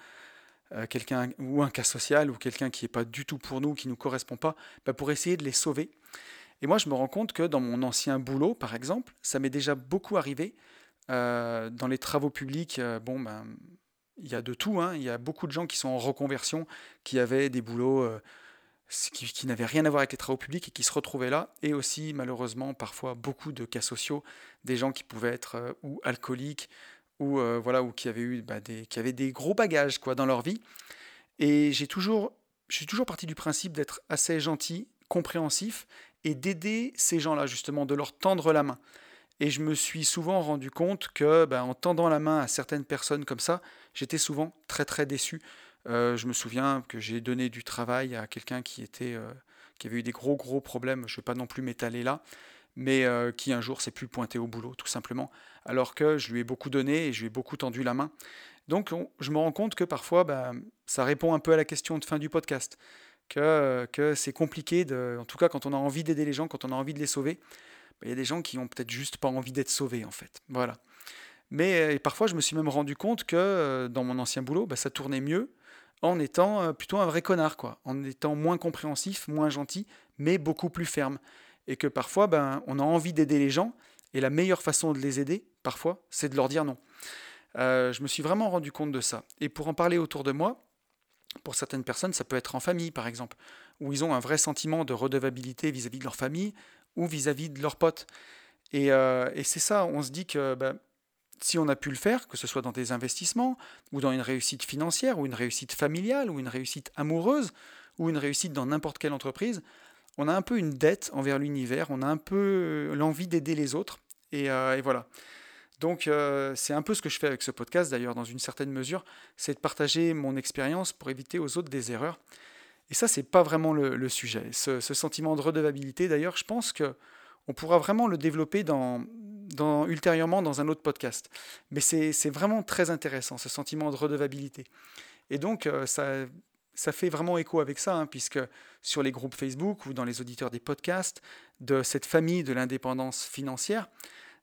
euh, quelqu'un ou un cas social ou quelqu'un qui n'est pas du tout pour nous, qui ne nous correspond pas, bah, pour essayer de les sauver. Et moi, je me rends compte que dans mon ancien boulot, par exemple, ça m'est déjà beaucoup arrivé. Euh, dans les travaux publics, bon, ben, il y a de tout. Hein. Il y a beaucoup de gens qui sont en reconversion, qui avaient des boulots qui, qui n'avaient rien à voir avec les travaux publics et qui se retrouvaient là, et aussi malheureusement parfois beaucoup de cas sociaux, des gens qui pouvaient être euh, ou alcooliques ou euh, voilà ou qui avaient eu bah, des qui avaient des gros bagages quoi dans leur vie. Et j'ai toujours je suis toujours parti du principe d'être assez gentil, compréhensif et d'aider ces gens-là justement, de leur tendre la main. Et je me suis souvent rendu compte que bah, en tendant la main à certaines personnes comme ça, j'étais souvent très très déçu euh, je me souviens que j'ai donné du travail à quelqu'un qui était euh, qui avait eu des gros gros problèmes. Je ne vais pas non plus m'étaler là, mais euh, qui un jour s'est plus pointé au boulot, tout simplement. Alors que je lui ai beaucoup donné et je lui ai beaucoup tendu la main. Donc je me rends compte que parfois, bah, ça répond un peu à la question de fin du podcast, que, que c'est compliqué, en tout cas quand on a envie d'aider les gens, quand on a envie de les sauver, bah, il y a des gens qui ont peut-être juste pas envie d'être sauvés en fait. Voilà. Mais parfois, je me suis même rendu compte que dans mon ancien boulot, bah, ça tournait mieux en étant euh, plutôt un vrai connard, quoi, en étant moins compréhensif, moins gentil, mais beaucoup plus ferme. Et que parfois, ben, on a envie d'aider les gens, et la meilleure façon de les aider, parfois, c'est de leur dire non. Euh, je me suis vraiment rendu compte de ça. Et pour en parler autour de moi, pour certaines personnes, ça peut être en famille, par exemple, où ils ont un vrai sentiment de redevabilité vis-à-vis de leur famille ou vis-à-vis de leurs potes. Et, euh, c'est ça, on se dit que ben, si on a pu le faire, que ce soit dans des investissements, ou dans une réussite financière, ou une réussite familiale, ou une réussite amoureuse, ou une réussite dans n'importe quelle entreprise, on a un peu une dette envers l'univers, on a un peu l'envie d'aider les autres, et, euh, voilà. Donc euh, c'est un peu ce que je fais avec ce podcast d'ailleurs, dans une certaine mesure, c'est de partager mon expérience pour éviter aux autres des erreurs. Et ça, c'est pas vraiment le, sujet. Ce, sentiment de redevabilité, d'ailleurs, je pense que on pourra vraiment le développer ultérieurement dans un autre podcast. Mais c'est vraiment très intéressant, ce sentiment de redevabilité. Et donc, euh, ça, ça fait vraiment écho avec ça, hein, puisque sur les groupes Facebook ou dans les auditeurs des podcasts de cette famille de l'indépendance financière,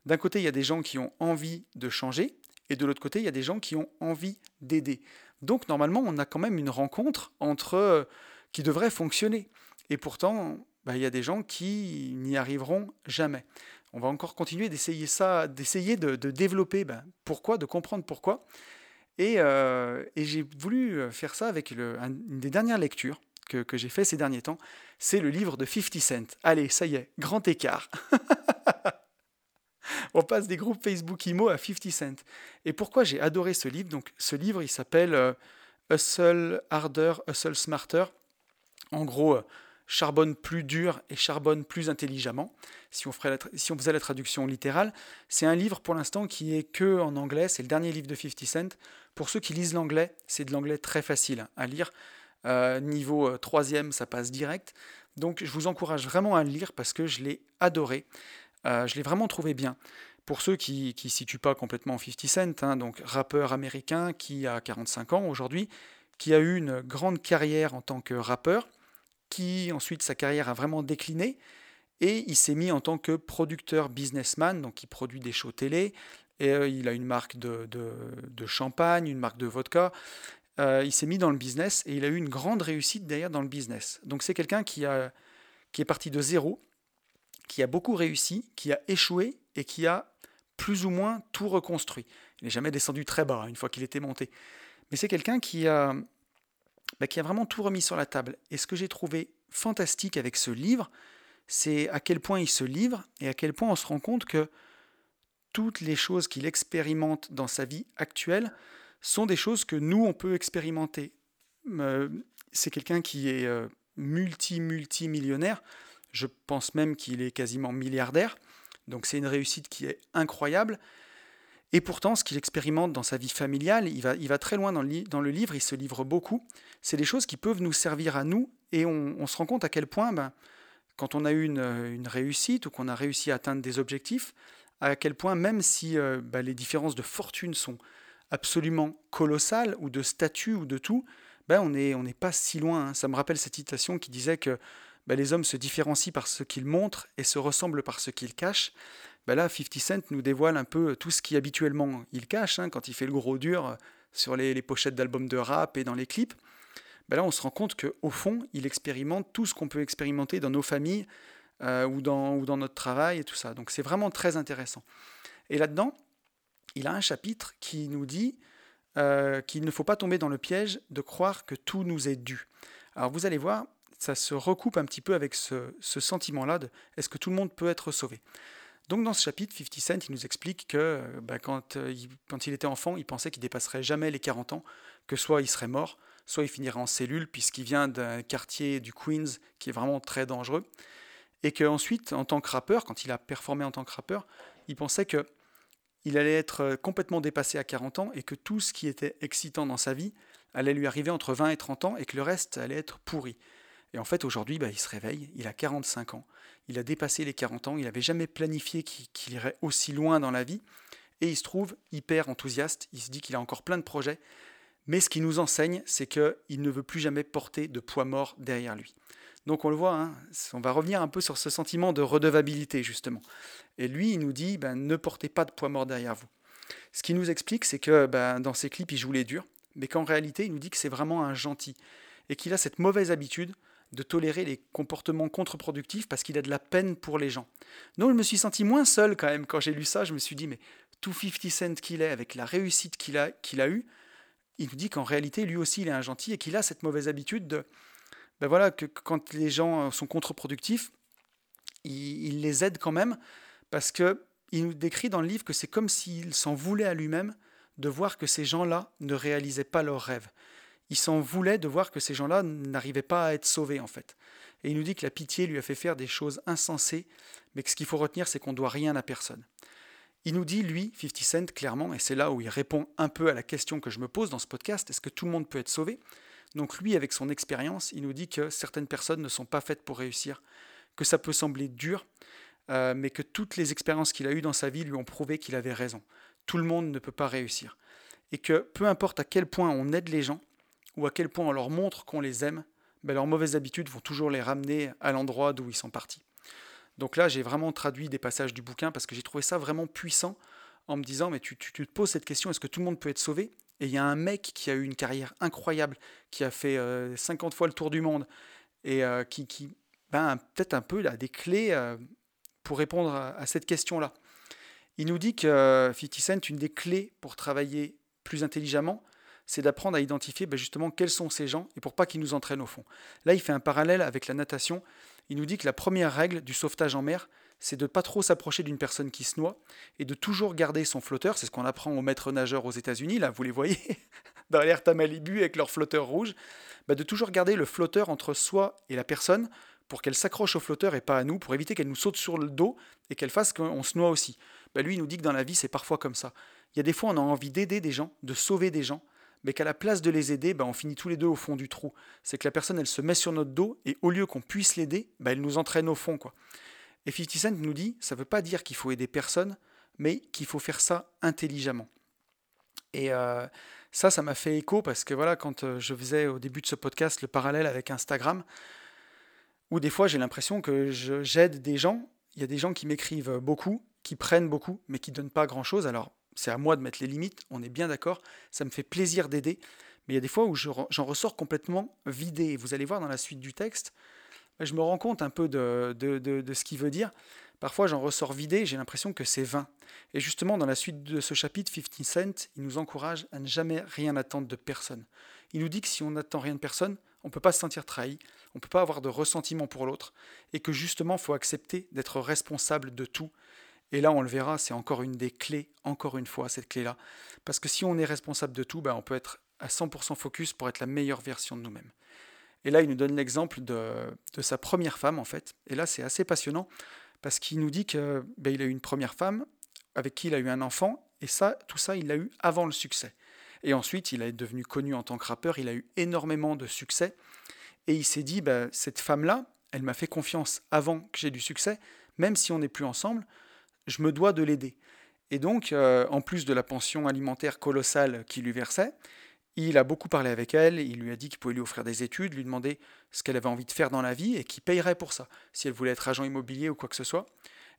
d'un côté, il y a des gens qui ont envie de changer, et de l'autre côté, il y a des gens qui ont envie d'aider. Donc, normalement, on a quand même une rencontre entre euh, qui devrait fonctionner. Et pourtant, bah, il y a des gens qui n'y arriveront jamais on va encore continuer d'essayer ça, d'essayer de, développer ben, pourquoi, de comprendre pourquoi. Euh, et, j'ai voulu euh, faire ça avec une des dernières lectures que, j'ai fait ces derniers temps. C'est le livre de 50 Cent. Allez, ça y est, grand écart. on passe des groupes Facebook IMO à 50 Cent. Et pourquoi j'ai adoré ce livre? Donc, ce livre, il s'appelle euh, Hustle Harder, Hustle Smarter. En gros, charbonne plus dur et charbonne plus intelligemment, si on, faisait la traduction littérale. C'est un livre pour l'instant qui est que en anglais, c'est le dernier livre de 50 Cent. Pour ceux qui lisent l'anglais, c'est de l'anglais très facile à lire. Euh, niveau 3 euh, ça passe direct. Donc je vous encourage vraiment à le lire parce que je l'ai adoré. Euh, je l'ai vraiment trouvé bien. Pour ceux qui ne situent pas complètement 50 Cent, hein, donc rappeur américain qui a 45 ans aujourd'hui, qui a eu une grande carrière en tant que rappeur, qui ensuite sa carrière a vraiment décliné et il s'est mis en tant que producteur businessman, donc il produit des shows télé, et euh, il a une marque de, de, champagne, une marque de vodka. Euh, il s'est mis dans le business et il a eu une grande réussite d'ailleurs dans le business. Donc c'est quelqu'un qui, a, qui est parti de zéro, qui a beaucoup réussi, qui a échoué et qui a plus ou moins tout reconstruit. Il n'est jamais descendu très bas hein, une fois qu'il était monté. Mais c'est quelqu'un qui a, bah, qui a vraiment tout remis sur la table. Et ce que j'ai trouvé fantastique avec ce livre, c'est à quel point il se livre et à quel point on se rend compte que toutes les choses qu'il expérimente dans sa vie actuelle sont des choses que nous, on peut expérimenter. Euh, c'est quelqu'un qui est euh, multi-multimillionnaire. Je pense même qu'il est quasiment milliardaire. Donc c'est une réussite qui est incroyable. Et pourtant, ce qu'il expérimente dans sa vie familiale, il va, il va très loin dans le, livre, il se livre beaucoup. C'est des choses qui peuvent nous servir à nous et on, se rend compte à quel point, ben, quand on a eu une, réussite ou qu'on a réussi à atteindre des objectifs, à quel point même si euh, ben, les différences de fortune sont absolument colossales ou de statut ou de tout, ben, on n'est on pas si loin. Hein. Ça me rappelle cette citation qui disait que ben, les hommes se différencient par ce qu'ils montrent et se ressemblent par ce qu'ils cachent. Ben là, 50 Cent nous dévoile un peu tout ce qui habituellement il cache, hein, quand il fait le gros dur sur les, pochettes d'albums de rap et dans les clips. Ben là, on se rend compte qu'au fond, il expérimente tout ce qu'on peut expérimenter dans nos familles euh, ou, dans, notre travail et tout ça. Donc c'est vraiment très intéressant. Et là-dedans, il a un chapitre qui nous dit euh, qu'il ne faut pas tomber dans le piège de croire que tout nous est dû. Alors vous allez voir, ça se recoupe un petit peu avec ce, sentiment-là de est-ce que tout le monde peut être sauvé? Donc dans ce chapitre, 50 Cent, il nous explique que bah, quand, euh, il, quand, il, était enfant, il pensait qu'il dépasserait jamais les 40 ans, que soit il serait mort, soit il finirait en cellule, puisqu'il vient d'un quartier du Queens qui est vraiment très dangereux. Et qu'ensuite, en tant que rappeur, quand il a performé en tant que rappeur, il pensait que il allait être complètement dépassé à 40 ans et que tout ce qui était excitant dans sa vie allait lui arriver entre 20 et 30 ans et que le reste allait être pourri. Et en fait, aujourd'hui, bah, il se réveille, il a 45 ans, il a dépassé les 40 ans, il n'avait jamais planifié qu'il irait aussi loin dans la vie, et il se trouve hyper enthousiaste, il se dit qu'il a encore plein de projets, mais ce qu'il nous enseigne, c'est qu'il ne veut plus jamais porter de poids mort derrière lui. Donc on le voit, hein, on va revenir un peu sur ce sentiment de redevabilité, justement. Et lui, il nous dit, ben, ne portez pas de poids mort derrière vous. Ce qu'il nous explique, c'est que ben, dans ses clips, il joue les durs, mais qu'en réalité, il nous dit que c'est vraiment un gentil, et qu'il a cette mauvaise habitude de tolérer les comportements contre-productifs parce qu'il a de la peine pour les gens. Donc je me suis senti moins seul quand même quand j'ai lu ça, je me suis dit mais tout 50 Cent qu'il est, avec la réussite qu'il a, qu'il a eue, il nous dit qu'en réalité lui aussi il est un gentil et qu'il a cette mauvaise habitude de, ben voilà, que quand les gens sont contre-productifs, il, il, les aide quand même parce que il nous décrit dans le livre que c'est comme s'il s'en voulait à lui-même de voir que ces gens-là ne réalisaient pas leurs rêves il s'en voulait de voir que ces gens-là n'arrivaient pas à être sauvés en fait. Et il nous dit que la pitié lui a fait faire des choses insensées, mais que ce qu'il faut retenir, c'est qu'on ne doit rien à personne. Il nous dit, lui, 50 Cent, clairement, et c'est là où il répond un peu à la question que je me pose dans ce podcast, est-ce que tout le monde peut être sauvé? Donc lui, avec son expérience, il nous dit que certaines personnes ne sont pas faites pour réussir, que ça peut sembler dur, euh, mais que toutes les expériences qu'il a eues dans sa vie lui ont prouvé qu'il avait raison. Tout le monde ne peut pas réussir. Et que peu importe à quel point on aide les gens, ou à quel point on leur montre qu'on les aime, ben leurs mauvaises habitudes vont toujours les ramener à l'endroit d'où ils sont partis. Donc là, j'ai vraiment traduit des passages du bouquin parce que j'ai trouvé ça vraiment puissant en me disant, mais tu, te poses cette question, est-ce que tout le monde peut être sauvé? Et il y a un mec qui a eu une carrière incroyable, qui a fait 50 euh, fois le tour du monde, et euh, qui, qui ben, peut-être un peu là, des clés euh, pour répondre à, cette question-là. Il nous dit que 50 Cent, une des clés pour travailler plus intelligemment, c'est d'apprendre à identifier ben, justement quels sont ces gens et pour pas qu'ils nous entraînent au fond. Là, il fait un parallèle avec la natation. Il nous dit que la première règle du sauvetage en mer, c'est de ne pas trop s'approcher d'une personne qui se noie et de toujours garder son flotteur. C'est ce qu'on apprend aux maîtres nageurs aux États-Unis. Là, vous les voyez l'air Tamalibu avec leur flotteur rouge. Ben, de toujours garder le flotteur entre soi et la personne pour qu'elle s'accroche au flotteur et pas à nous, pour éviter qu'elle nous saute sur le dos et qu'elle fasse qu'on se noie aussi. Ben lui, il nous dit que dans la vie, c'est parfois comme ça. Il y a des fois, on a envie d'aider des gens, de sauver des gens, mais qu'à la place de les aider, ben on finit tous les deux au fond du trou. C'est que la personne, elle se met sur notre dos et au lieu qu'on puisse l'aider, ben elle nous entraîne au fond. quoi. Et 50 Cent nous dit, ça ne veut pas dire qu'il faut aider personne, mais qu'il faut faire ça intelligemment. Et euh, ça, ça m'a fait écho parce que voilà, quand euh, je faisais au début de ce podcast le parallèle avec Instagram, où des fois j'ai l'impression que j'aide des gens, il y a des gens qui m'écrivent beaucoup, qui prennent beaucoup, mais qui ne donnent pas grand-chose. Alors c'est à moi de mettre les limites, on est bien d'accord, ça me fait plaisir d'aider, mais il y a des fois où j'en ressors complètement vidé. Vous allez voir dans la suite du texte, je me rends compte un peu de, de ce qu'il veut dire. Parfois, j'en ressors vidé, j'ai l'impression que c'est vain. Et justement, dans la suite de ce chapitre, 50 Cent, il nous encourage à ne jamais rien attendre de personne. Il nous dit que si on n'attend rien de personne, on ne peut pas se sentir trahi, on ne peut pas avoir de ressentiment pour l'autre, et que justement, il faut accepter d'être responsable de tout. Et là, on le verra, c'est encore une des clés, encore une fois, cette clé-là. Parce que si on est responsable de tout, ben, on peut être à 100% focus pour être la meilleure version de nous-mêmes. Et là, il nous donne l'exemple de, de sa première femme, en fait. Et là, c'est assez passionnant parce qu'il nous dit qu'il ben, a eu une première femme avec qui il a eu un enfant, et ça, tout ça, il l'a eu avant le succès. Et ensuite, il est devenu connu en tant que rappeur, il a eu énormément de succès, et il s'est dit, ben, cette femme-là, elle m'a fait confiance avant que j'ai du succès, même si on n'est plus ensemble, je me dois de l'aider. Et donc, euh, en plus de la pension alimentaire colossale qu'il lui versait, il a beaucoup parlé avec elle, il lui a dit qu'il pouvait lui offrir des études, lui demander ce qu'elle avait envie de faire dans la vie et qu'il payerait pour ça, si elle voulait être agent immobilier ou quoi que ce soit.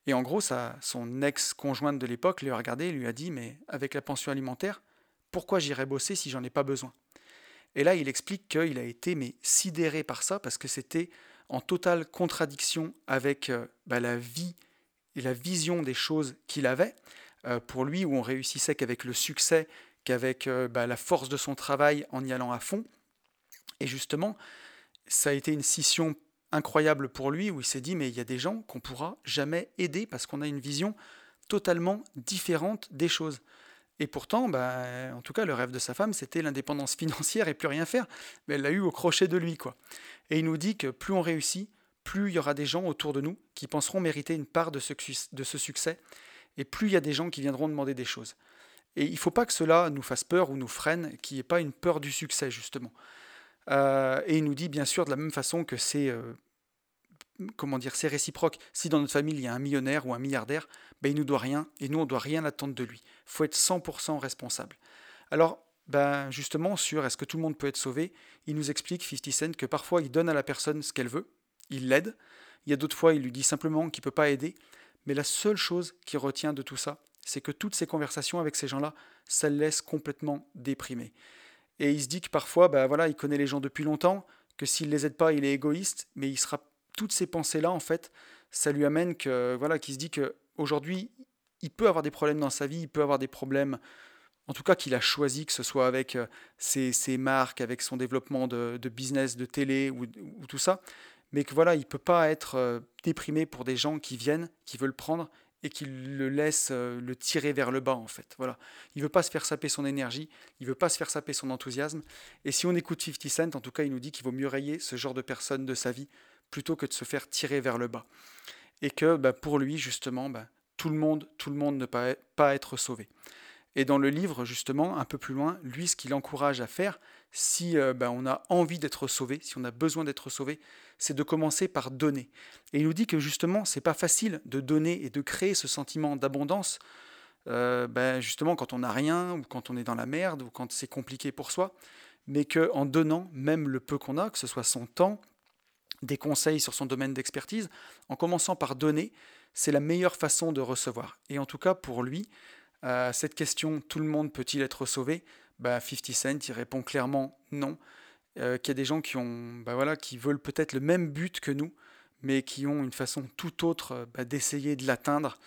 Et en gros, son ex-conjointe de l'époque lui a regardé et lui a dit Mais avec la pension alimentaire, pourquoi j'irais bosser si j'en ai pas besoin? Et là, il explique qu'il a été mais sidéré par ça parce que c'était en totale contradiction avec euh, bah, la vie et la vision des choses qu'il avait. Euh, pour lui, où on réussissait qu'avec le succès qu'avec euh, bah, la force de son travail en y allant à fond. Et justement, ça a été une scission incroyable pour lui où il s'est dit mais il y a des gens qu'on pourra jamais aider parce qu'on a une vision totalement différente des choses. Et pourtant, bah, en tout cas, le rêve de sa femme, c'était l'indépendance financière et plus rien faire. Mais elle l'a eu au crochet de lui, quoi. Et il nous dit que plus on réussit, plus il y aura des gens autour de nous qui penseront mériter une part de ce, succès, et plus il y a des gens qui viendront demander des choses. Et il ne faut pas que cela nous fasse peur ou nous freine, qu'il n'y ait pas une peur du succès, justement. Euh, et il nous dit bien sûr de la même façon que c'est euh, comment dire, c'est réciproque. Si dans notre famille il y a un millionnaire ou un milliardaire, ben, il nous doit rien et nous on doit rien attendre de lui. Il faut être 100% responsable. Alors ben, justement sur est-ce que tout le monde peut être sauvé, il nous explique 50 Cent que parfois il donne à la personne ce qu'elle veut, il l'aide. Il y a d'autres fois il lui dit simplement qu'il ne peut pas aider. Mais la seule chose qui retient de tout ça, c'est que toutes ces conversations avec ces gens-là, ça le laisse complètement déprimé. Et il se dit que parfois, bah voilà, il connaît les gens depuis longtemps, que s'il les aide pas, il est égoïste, mais il sera toutes ces pensées-là, en fait, ça lui amène que voilà, qu'il se dit que aujourd'hui, il peut avoir des problèmes dans sa vie, il peut avoir des problèmes, en tout cas qu'il a choisi, que ce soit avec euh, ses, marques, avec son développement de, business, de télé ou, tout ça, mais que voilà, il peut pas être euh, déprimé pour des gens qui viennent, qui veulent prendre et qu'il le laisse euh, le tirer vers le bas en fait. Voilà. Il veut pas se faire saper son énergie, il veut pas se faire saper son enthousiasme. Et si on écoute 50 Cent, en tout cas, il nous dit qu'il vaut mieux rayer ce genre de personne de sa vie plutôt que de se faire tirer vers le bas. Et que bah, pour lui, justement, bah, tout le monde, tout le monde ne peut pas être sauvé. Et dans le livre, justement, un peu plus loin, lui, ce qu'il encourage à faire, si euh, bah, on a envie d'être sauvé, si on a besoin d'être sauvé, c'est de commencer par donner. Et il nous dit que justement, c'est pas facile de donner et de créer ce sentiment d'abondance, euh, ben, justement quand on n'a rien, ou quand on est dans la merde, ou quand c'est compliqué pour soi, mais qu'en donnant même le peu qu'on a, que ce soit son temps, des conseils sur son domaine d'expertise, en commençant par donner, c'est la meilleure façon de recevoir. Et en tout cas, pour lui, à cette question, tout le monde peut-il être sauvé bah, 50 Cent, il répond clairement non. Euh, qu'il y a des gens qui, ont, bah voilà, qui veulent peut-être le même but que nous, mais qui ont une façon tout autre euh, bah, d'essayer de l'atteindre.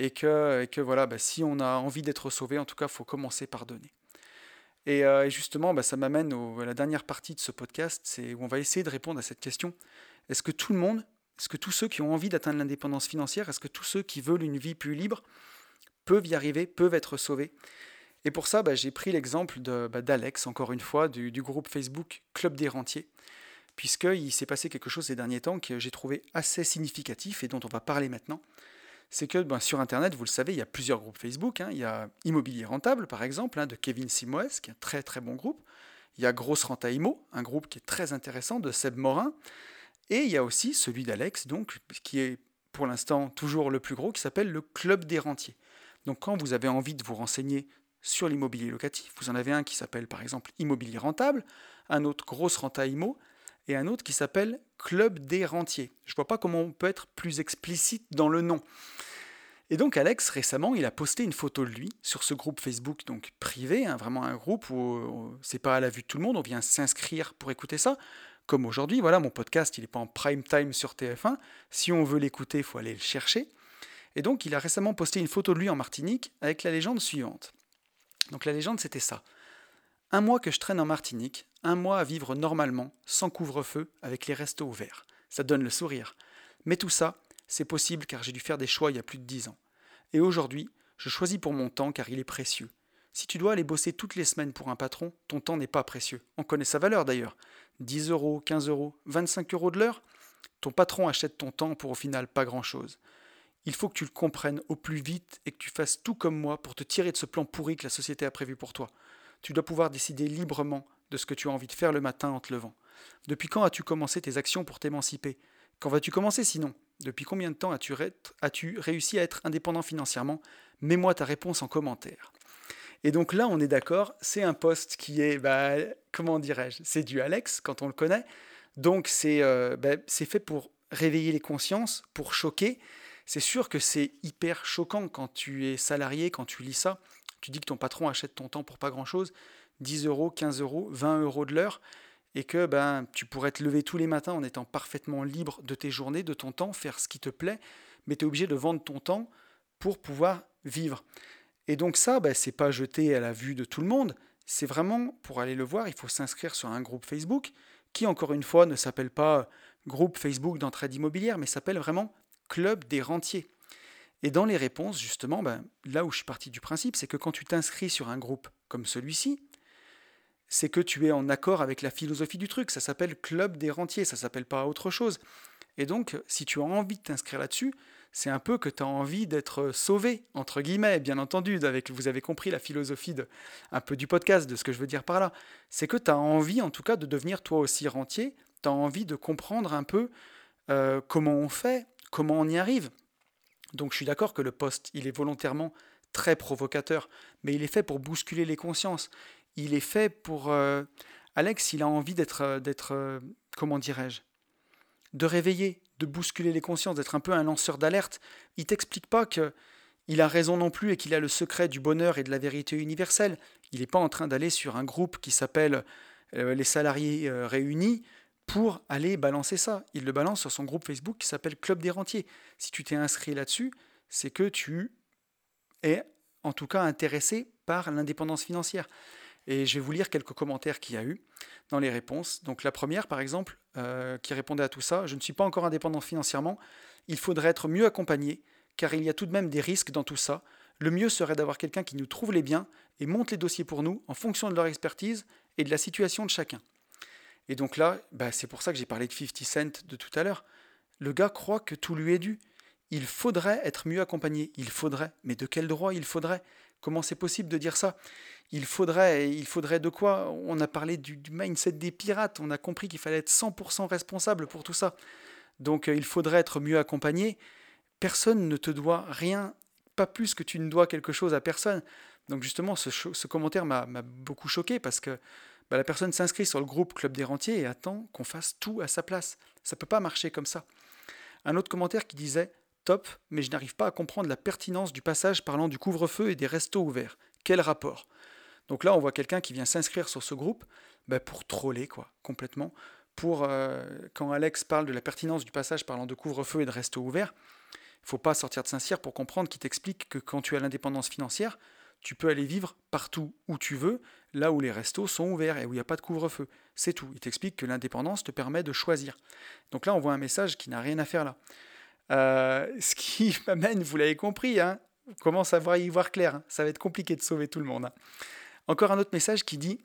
Et que, et que voilà, bah, si on a envie d'être sauvé, en tout cas, il faut commencer par donner. Et, euh, justement, bah, ça m'amène à la dernière partie de ce podcast, c'est où on va essayer de répondre à cette question. Est-ce que tout le monde, est-ce que tous ceux qui ont envie d'atteindre l'indépendance financière, est-ce que tous ceux qui veulent une vie plus libre peuvent y arriver, peuvent être sauvés? Et pour ça, bah, j'ai pris l'exemple bah, d'Alex, encore une fois, du, groupe Facebook Club des Rentiers. puisqu'il s'est passé quelque chose ces derniers temps que j'ai trouvé assez significatif et dont on va parler maintenant. C'est que ben, sur Internet, vous le savez, il y a plusieurs groupes Facebook. Hein. Il y a Immobilier Rentable, par exemple, hein, de Kevin Simoes, qui est un très très bon groupe. Il y a Grosse Renta Imo, un groupe qui est très intéressant, de Seb Morin. Et il y a aussi celui d'Alex, donc, qui est pour l'instant toujours le plus gros, qui s'appelle le Club des Rentiers. Donc quand vous avez envie de vous renseigner sur l'immobilier locatif, vous en avez un qui s'appelle par exemple Immobilier Rentable, un autre Grosse Renta Imo, et un autre qui s'appelle Club des Rentiers. Je ne vois pas comment on peut être plus explicite dans le nom. Et donc Alex, récemment, il a posté une photo de lui sur ce groupe Facebook donc privé, hein, vraiment un groupe où euh, c'est pas à la vue de tout le monde, on vient s'inscrire pour écouter ça. Comme aujourd'hui, voilà, mon podcast, il n'est pas en prime time sur TF1. Si on veut l'écouter, il faut aller le chercher. Et donc, il a récemment posté une photo de lui en Martinique avec la légende suivante. Donc la légende, c'était ça. Un mois que je traîne en Martinique, un mois à vivre normalement, sans couvre-feu, avec les restos ouverts. Ça donne le sourire. Mais tout ça, c'est possible car j'ai dû faire des choix il y a plus de dix ans. Et aujourd'hui, je choisis pour mon temps car il est précieux. Si tu dois aller bosser toutes les semaines pour un patron, ton temps n'est pas précieux. On connaît sa valeur d'ailleurs. 10 euros, 15 euros, 25 euros de l'heure? Ton patron achète ton temps pour au final pas grand-chose. Il faut que tu le comprennes au plus vite et que tu fasses tout comme moi pour te tirer de ce plan pourri que la société a prévu pour toi. Tu dois pouvoir décider librement de ce que tu as envie de faire le matin en te levant. Depuis quand as-tu commencé tes actions pour t'émanciper? Quand vas-tu commencer sinon? Depuis combien de temps as-tu, réussi à être indépendant financièrement? Mets-moi ta réponse en commentaire. Et donc là, on est d'accord, c'est un poste qui est, bah, comment dirais-je, c'est du Alex quand on le connaît. Donc c'est euh, bah, fait pour réveiller les consciences, pour choquer. C'est sûr que c'est hyper choquant quand tu es salarié, quand tu lis ça tu dis que ton patron achète ton temps pour pas grand-chose, 10 euros, 15 euros, 20 euros de l'heure, et que ben, tu pourrais te lever tous les matins en étant parfaitement libre de tes journées, de ton temps, faire ce qui te plaît, mais tu es obligé de vendre ton temps pour pouvoir vivre. Et donc ça, ben, c'est pas jeté à la vue de tout le monde, c'est vraiment, pour aller le voir, il faut s'inscrire sur un groupe Facebook, qui encore une fois ne s'appelle pas groupe Facebook d'entraide immobilière, mais s'appelle vraiment Club des rentiers. Et dans les réponses, justement, ben, là où je suis parti du principe, c'est que quand tu t'inscris sur un groupe comme celui-ci, c'est que tu es en accord avec la philosophie du truc. Ça s'appelle Club des rentiers, ça s'appelle pas autre chose. Et donc, si tu as envie de t'inscrire là-dessus, c'est un peu que tu as envie d'être sauvé, entre guillemets, bien entendu, avec, vous avez compris la philosophie de, un peu du podcast, de ce que je veux dire par là. C'est que tu as envie, en tout cas, de devenir toi aussi rentier, tu as envie de comprendre un peu euh, comment on fait, comment on y arrive. Donc je suis d'accord que le poste, il est volontairement très provocateur, mais il est fait pour bousculer les consciences. Il est fait pour... Euh, Alex, il a envie d'être, euh, euh, comment dirais-je, de réveiller, de bousculer les consciences, d'être un peu un lanceur d'alerte. Il t'explique pas que il a raison non plus et qu'il a le secret du bonheur et de la vérité universelle. Il n'est pas en train d'aller sur un groupe qui s'appelle les salariés réunis pour aller balancer ça. Il le balance sur son groupe Facebook qui s'appelle Club des Rentiers. Si tu t'es inscrit là-dessus, c'est que tu es en tout cas intéressé par l'indépendance financière. Et je vais vous lire quelques commentaires qu'il y a eu dans les réponses. Donc la première, par exemple, euh, qui répondait à tout ça, je ne suis pas encore indépendant financièrement, il faudrait être mieux accompagné, car il y a tout de même des risques dans tout ça. Le mieux serait d'avoir quelqu'un qui nous trouve les biens et monte les dossiers pour nous en fonction de leur expertise et de la situation de chacun. Et donc là, bah, c'est pour ça que j'ai parlé de 50 Cent de tout à l'heure. Le gars croit que tout lui est dû. Il faudrait être mieux accompagné. Il faudrait. Mais de quel droit il faudrait? Comment c'est possible de dire ça? Il faudrait. Il faudrait de quoi? On a parlé du, mindset des pirates. On a compris qu'il fallait être 100% responsable pour tout ça. Donc euh, il faudrait être mieux accompagné. Personne ne te doit rien, pas plus que tu ne dois quelque chose à personne. Donc justement, ce, ce commentaire m'a beaucoup choqué parce que bah, la personne s'inscrit sur le groupe Club des Rentiers et attend qu'on fasse tout à sa place. Ça ne peut pas marcher comme ça. Un autre commentaire qui disait Top, mais je n'arrive pas à comprendre la pertinence du passage parlant du couvre-feu et des restos ouverts. Quel rapport? Donc là, on voit quelqu'un qui vient s'inscrire sur ce groupe bah, pour troller, quoi, complètement. Pour, euh, quand Alex parle de la pertinence du passage parlant de couvre-feu et de restos ouverts, il ne faut pas sortir de Saint-Cyr pour comprendre qu'il t'explique que quand tu as l'indépendance financière, tu peux aller vivre partout où tu veux, là où les restos sont ouverts et où il n'y a pas de couvre-feu. C'est tout. Il t'explique que l'indépendance te permet de choisir. Donc là, on voit un message qui n'a rien à faire là. Euh, ce qui m'amène, vous l'avez compris, hein, commence à y voir clair. Hein. ça va être compliqué de sauver tout le monde. Hein. Encore un autre message qui dit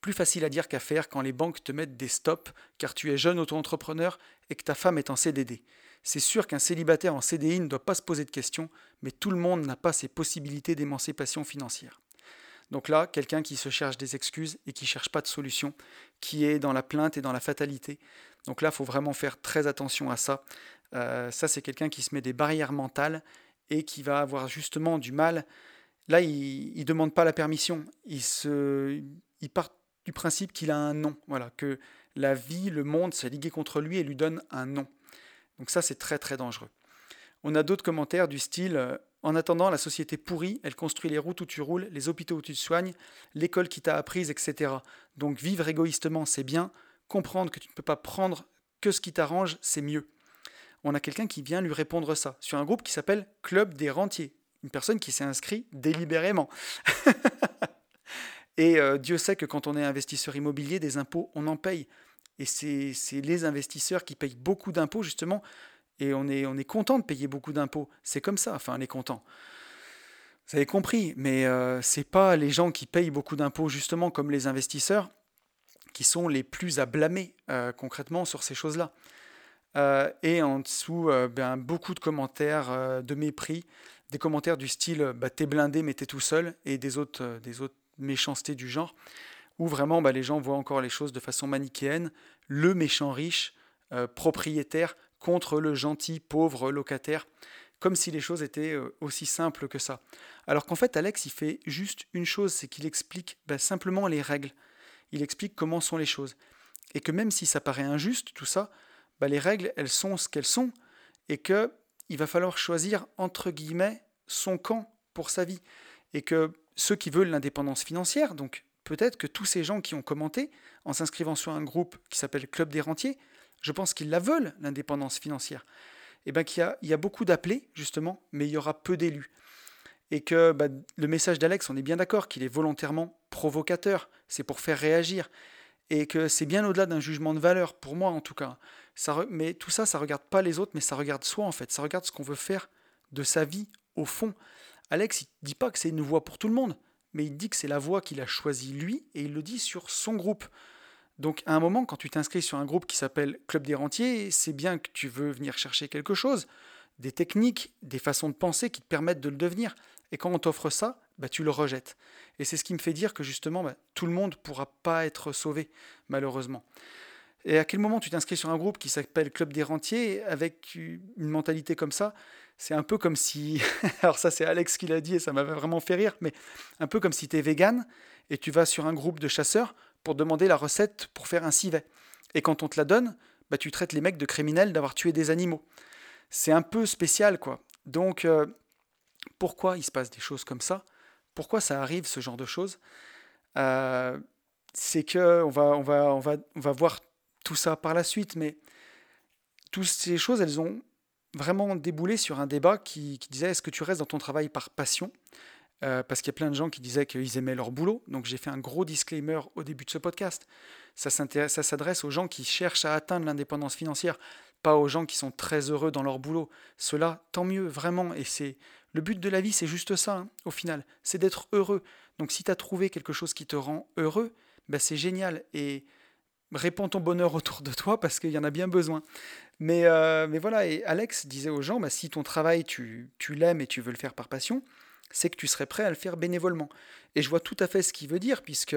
Plus facile à dire qu'à faire quand les banques te mettent des stops car tu es jeune auto-entrepreneur et que ta femme est en CDD. C'est sûr qu'un célibataire en CDI ne doit pas se poser de questions, mais tout le monde n'a pas ces possibilités d'émancipation financière. Donc là, quelqu'un qui se cherche des excuses et qui ne cherche pas de solution, qui est dans la plainte et dans la fatalité. Donc là, il faut vraiment faire très attention à ça. Euh, ça, c'est quelqu'un qui se met des barrières mentales et qui va avoir justement du mal. Là, il ne demande pas la permission. Il part du principe qu'il a un nom. Voilà, que la vie, le monde s'est ligué contre lui et lui donne un nom. Donc ça, c'est très très dangereux. On a d'autres commentaires du style euh, En attendant, la société pourrie, elle construit les routes où tu roules, les hôpitaux où tu te soignes, l'école qui t'a apprise, etc. Donc vivre égoïstement, c'est bien. Comprendre que tu ne peux pas prendre que ce qui t'arrange, c'est mieux. On a quelqu'un qui vient lui répondre ça sur un groupe qui s'appelle Club des rentiers. Une personne qui s'est inscrite délibérément. Et euh, Dieu sait que quand on est investisseur immobilier, des impôts, on en paye. Et c'est les investisseurs qui payent beaucoup d'impôts, justement, et on est, on est content de payer beaucoup d'impôts. C'est comme ça, enfin, on est content. Vous avez compris, mais euh, ce n'est pas les gens qui payent beaucoup d'impôts, justement, comme les investisseurs, qui sont les plus à blâmer euh, concrètement sur ces choses-là. Euh, et en dessous, ben, beaucoup de commentaires de mépris, des commentaires du style bah, T'es blindé, mais t'es tout seul, et des autres méchancetés du genre où vraiment bah, les gens voient encore les choses de façon manichéenne, le méchant riche, euh, propriétaire, contre le gentil pauvre locataire, comme si les choses étaient euh, aussi simples que ça. Alors qu'en fait, Alex, il fait juste une chose, c'est qu'il explique bah, simplement les règles. Il explique comment sont les choses. Et que même si ça paraît injuste, tout ça, bah, les règles, elles sont ce qu'elles sont, et que il va falloir choisir, entre guillemets, son camp pour sa vie. Et que ceux qui veulent l'indépendance financière, donc peut-être que tous ces gens qui ont commenté en s'inscrivant sur un groupe qui s'appelle Club des Rentiers, je pense qu'ils la veulent, l'indépendance financière. Et eh bien qu'il y, a beaucoup d'appelés, justement, mais il y aura peu d'élus. Et que bah, le message d'Alex, on est bien d'accord qu'il est volontairement provocateur, c'est pour faire réagir. Et que c'est bien au-delà d'un jugement de valeur, pour moi en tout cas. Mais tout ça, ça regarde pas les autres, mais ça regarde soi en fait. Ça regarde ce qu'on veut faire de sa vie, au fond. Alex, il dit pas que c'est une voie pour tout le monde mais il dit que c'est la voie qu'il a choisie lui, et il le dit sur son groupe. Donc à un moment, quand tu t'inscris sur un groupe qui s'appelle Club des Rentiers, c'est bien que tu veux venir chercher quelque chose, des techniques, des façons de penser qui te permettent de le devenir. Et quand on t'offre ça, bah, tu le rejettes. Et c'est ce qui me fait dire que justement, bah, tout le monde ne pourra pas être sauvé, malheureusement. Et à quel moment tu t'inscris sur un groupe qui s'appelle Club des Rentiers avec une mentalité comme ça? C'est un peu comme si, alors ça c'est Alex qui l'a dit et ça m'avait vraiment fait rire, mais un peu comme si tu es vegan et tu vas sur un groupe de chasseurs pour demander la recette pour faire un civet. Et quand on te la donne, bah, tu traites les mecs de criminels d'avoir tué des animaux. C'est un peu spécial quoi. Donc euh, pourquoi il se passe des choses comme ça? Pourquoi ça arrive ce genre de choses? Euh, C'est que on va, on, va, on, va, on va voir tout ça par la suite, mais toutes ces choses, elles ont vraiment déboulé sur un débat qui, disait est-ce que tu restes dans ton travail par passion? Euh, parce qu'il y a plein de gens qui disaient qu'ils aimaient leur boulot. Donc j'ai fait un gros disclaimer au début de ce podcast. Ça s'adresse aux gens qui cherchent à atteindre l'indépendance financière, pas aux gens qui sont très heureux dans leur boulot. Cela, tant mieux, vraiment. Et c'est le but de la vie, c'est juste ça, hein, au final, c'est d'être heureux. Donc si tu as trouvé quelque chose qui te rend heureux, bah, c'est génial. Et répands ton bonheur autour de toi parce qu'il y en a bien besoin. Mais, euh, mais voilà, et Alex disait aux gens, bah, si ton travail, tu, tu l'aimes et tu veux le faire par passion, c'est que tu serais prêt à le faire bénévolement. Et je vois tout à fait ce qu'il veut dire, puisque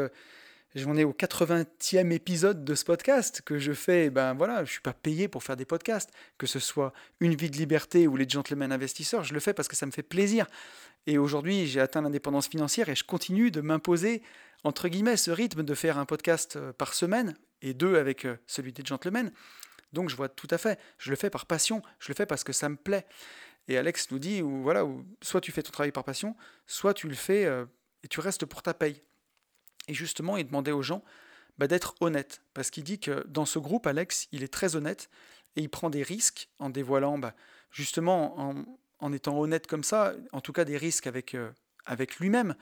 j'en ai au 80e épisode de ce podcast que je fais, ben voilà, je suis pas payé pour faire des podcasts, que ce soit Une vie de liberté ou Les Gentlemen Investisseurs, je le fais parce que ça me fait plaisir. Et aujourd'hui, j'ai atteint l'indépendance financière et je continue de m'imposer, entre guillemets, ce rythme de faire un podcast euh, par semaine et deux avec euh, celui des Gentlemen. Donc je vois tout à fait, je le fais par passion, je le fais parce que ça me plaît. Et Alex nous dit, ou voilà, soit tu fais ton travail par passion, soit tu le fais euh, et tu restes pour ta paye. Et justement, il demandait aux gens bah, d'être honnêtes, parce qu'il dit que dans ce groupe, Alex, il est très honnête et il prend des risques en dévoilant, bah, justement, en, étant honnête comme ça, en tout cas des risques avec, euh, avec lui-même,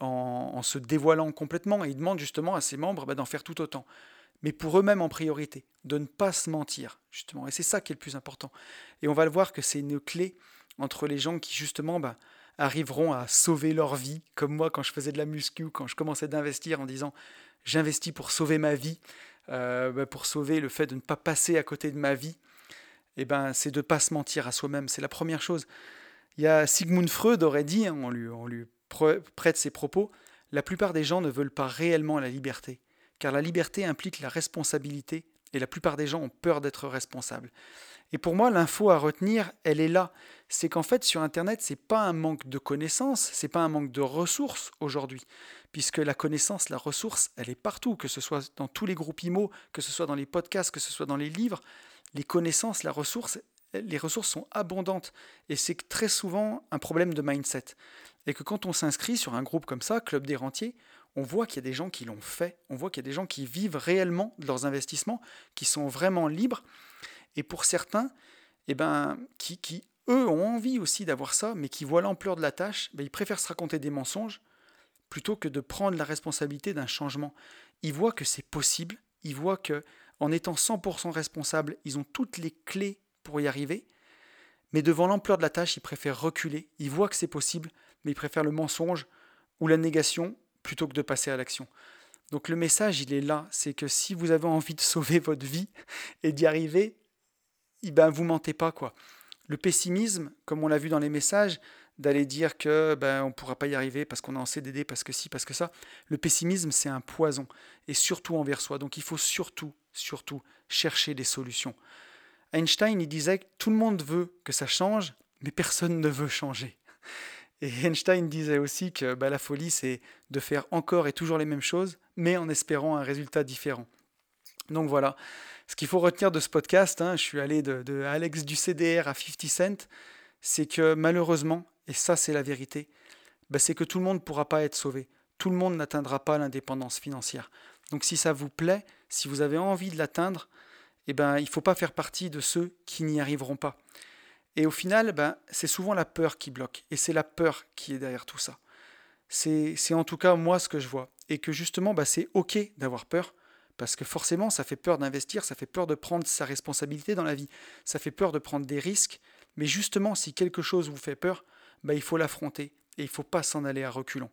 en, se dévoilant complètement. Et il demande justement à ses membres bah, d'en faire tout autant mais pour eux-mêmes en priorité, de ne pas se mentir, justement. Et c'est ça qui est le plus important. Et on va le voir que c'est une clé entre les gens qui, justement, bah, arriveront à sauver leur vie, comme moi quand je faisais de la muscu, quand je commençais d'investir en disant j'investis pour sauver ma vie, euh, bah, pour sauver le fait de ne pas passer à côté de ma vie, et eh ben, c'est de ne pas se mentir à soi-même. C'est la première chose. Il y a Sigmund Freud aurait dit, hein, on, lui, on lui prête ses propos, la plupart des gens ne veulent pas réellement la liberté, car la liberté implique la responsabilité, et la plupart des gens ont peur d'être responsables. Et pour moi, l'info à retenir, elle est là. C'est qu'en fait, sur Internet, c'est pas un manque de connaissances, c'est pas un manque de ressources aujourd'hui, puisque la connaissance, la ressource, elle est partout, que ce soit dans tous les groupes IMO, que ce soit dans les podcasts, que ce soit dans les livres. Les connaissances, la ressource, les ressources sont abondantes. Et c'est très souvent un problème de mindset. Et que quand on s'inscrit sur un groupe comme ça, Club des Rentiers, on voit qu'il y a des gens qui l'ont fait, on voit qu'il y a des gens qui vivent réellement de leurs investissements, qui sont vraiment libres. Et pour certains, eh ben, qui, qui, eux ont envie aussi d'avoir ça, mais qui voient l'ampleur de la tâche, ben, ils préfèrent se raconter des mensonges plutôt que de prendre la responsabilité d'un changement. Ils voient que c'est possible, ils voient que en étant 100% responsables, ils ont toutes les clés pour y arriver, mais devant l'ampleur de la tâche, ils préfèrent reculer, ils voient que c'est possible, mais ils préfèrent le mensonge ou la négation plutôt que de passer à l'action. Donc le message, il est là, c'est que si vous avez envie de sauver votre vie et d'y arriver, eh ben vous mentez pas quoi. Le pessimisme, comme on l'a vu dans les messages, d'aller dire que ben on pourra pas y arriver parce qu'on est en CDD, parce que si, parce que ça, le pessimisme c'est un poison et surtout envers soi. Donc il faut surtout, surtout chercher des solutions. Einstein il disait que tout le monde veut que ça change, mais personne ne veut changer. Et Einstein disait aussi que bah, la folie, c'est de faire encore et toujours les mêmes choses, mais en espérant un résultat différent. Donc voilà, ce qu'il faut retenir de ce podcast, hein, je suis allé de, Alex du CDR à 50 Cent, c'est que malheureusement, et ça c'est la vérité, bah, c'est que tout le monde ne pourra pas être sauvé. Tout le monde n'atteindra pas l'indépendance financière. Donc si ça vous plaît, si vous avez envie de l'atteindre, eh ben, il ne faut pas faire partie de ceux qui n'y arriveront pas. Et au final, ben, c'est souvent la peur qui bloque. Et c'est la peur qui est derrière tout ça. C'est en tout cas moi ce que je vois. Et que justement, ben, c'est OK d'avoir peur. Parce que forcément, ça fait peur d'investir, ça fait peur de prendre sa responsabilité dans la vie, ça fait peur de prendre des risques. Mais justement, si quelque chose vous fait peur, ben, il faut l'affronter et il ne faut pas s'en aller à reculons.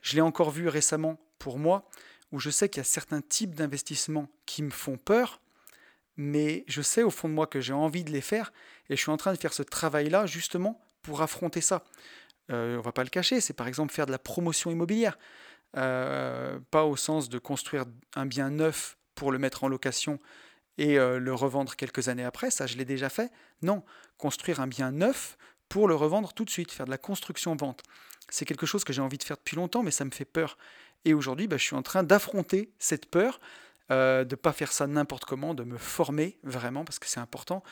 Je l'ai encore vu récemment pour moi, où je sais qu'il y a certains types d'investissements qui me font peur, mais je sais au fond de moi que j'ai envie de les faire et je suis en train de faire ce travail-là justement pour affronter ça. Euh, on va pas le cacher, c'est par exemple faire de la promotion immobilière. Euh, pas au sens de construire un bien neuf pour le mettre en location et euh, le revendre quelques années après, ça je l'ai déjà fait. Non, construire un bien neuf pour le revendre tout de suite, faire de la construction-vente. C'est quelque chose que j'ai envie de faire depuis longtemps, mais ça me fait peur. Et aujourd'hui, bah, je suis en train d'affronter cette peur euh, de ne pas faire ça n'importe comment, de me former vraiment, parce que c'est important.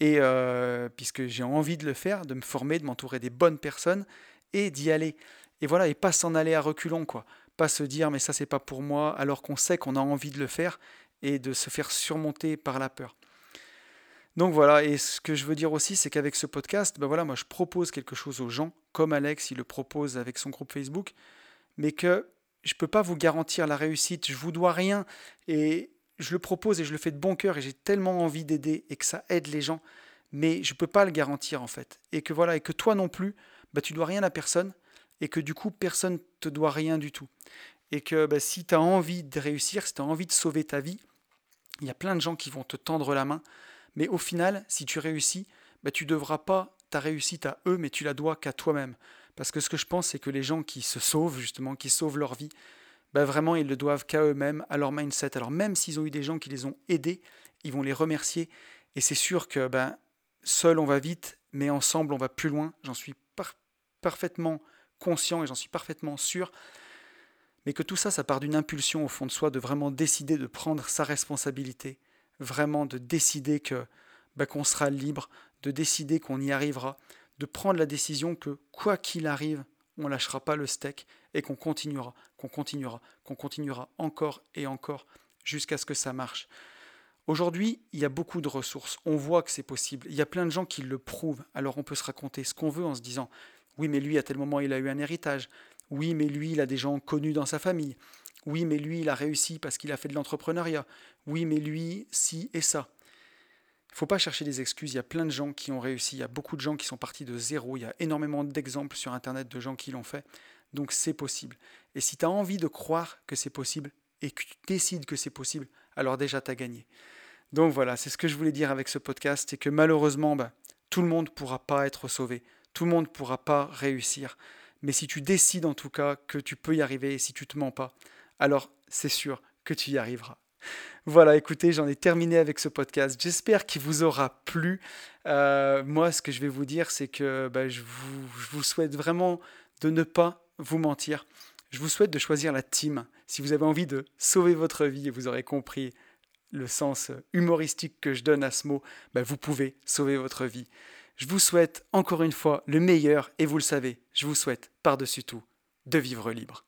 Et euh, puisque j'ai envie de le faire, de me former, de m'entourer des bonnes personnes et d'y aller. Et voilà, et pas s'en aller à reculons, quoi. Pas se dire, mais ça, c'est pas pour moi, alors qu'on sait qu'on a envie de le faire et de se faire surmonter par la peur. Donc voilà, et ce que je veux dire aussi, c'est qu'avec ce podcast, ben voilà, moi je propose quelque chose aux gens, comme Alex, il le propose avec son groupe Facebook, mais que je ne peux pas vous garantir la réussite, je vous dois rien. Et je le propose et je le fais de bon cœur et j'ai tellement envie d'aider et que ça aide les gens, mais je ne peux pas le garantir en fait. Et que voilà, et que toi non plus, bah, tu dois rien à personne et que du coup, personne te doit rien du tout. Et que bah, si tu as envie de réussir, si tu as envie de sauver ta vie, il y a plein de gens qui vont te tendre la main. Mais au final, si tu réussis, bah, tu ne devras pas ta réussite à eux, mais tu la dois qu'à toi-même. Parce que ce que je pense, c'est que les gens qui se sauvent, justement, qui sauvent leur vie, ben vraiment, ils le doivent qu'à eux-mêmes, à leur mindset. Alors même s'ils ont eu des gens qui les ont aidés, ils vont les remercier. Et c'est sûr que ben, seul, on va vite, mais ensemble, on va plus loin. J'en suis parfaitement conscient et j'en suis parfaitement sûr. Mais que tout ça, ça part d'une impulsion au fond de soi, de vraiment décider de prendre sa responsabilité, vraiment de décider que ben, qu'on sera libre, de décider qu'on y arrivera, de prendre la décision que quoi qu'il arrive, on ne lâchera pas le steak et qu'on continuera, qu'on continuera, qu'on continuera encore et encore jusqu'à ce que ça marche. Aujourd'hui, il y a beaucoup de ressources. On voit que c'est possible. Il y a plein de gens qui le prouvent. Alors on peut se raconter ce qu'on veut en se disant oui, mais lui, à tel moment, il a eu un héritage. Oui, mais lui, il a des gens connus dans sa famille. Oui, mais lui, il a réussi parce qu'il a fait de l'entrepreneuriat. Oui, mais lui, si et ça. Il ne faut pas chercher des excuses, il y a plein de gens qui ont réussi, il y a beaucoup de gens qui sont partis de zéro, il y a énormément d'exemples sur Internet de gens qui l'ont fait, donc c'est possible. Et si tu as envie de croire que c'est possible et que tu décides que c'est possible, alors déjà tu as gagné. Donc voilà, c'est ce que je voulais dire avec ce podcast, c'est que malheureusement, bah, tout le monde ne pourra pas être sauvé, tout le monde ne pourra pas réussir. Mais si tu décides en tout cas que tu peux y arriver et si tu te mens pas, alors c'est sûr que tu y arriveras. Voilà, écoutez, j'en ai terminé avec ce podcast. J'espère qu'il vous aura plu. Euh, moi, ce que je vais vous dire, c'est que bah, je, vous, souhaite vraiment de ne pas vous mentir. Je vous souhaite de choisir la team. Si vous avez envie de sauver votre vie, et vous aurez compris le sens humoristique que je donne à ce mot, bah, vous pouvez sauver votre vie. Je vous souhaite encore une fois le meilleur et vous le savez, je vous souhaite par-dessus tout de vivre libre.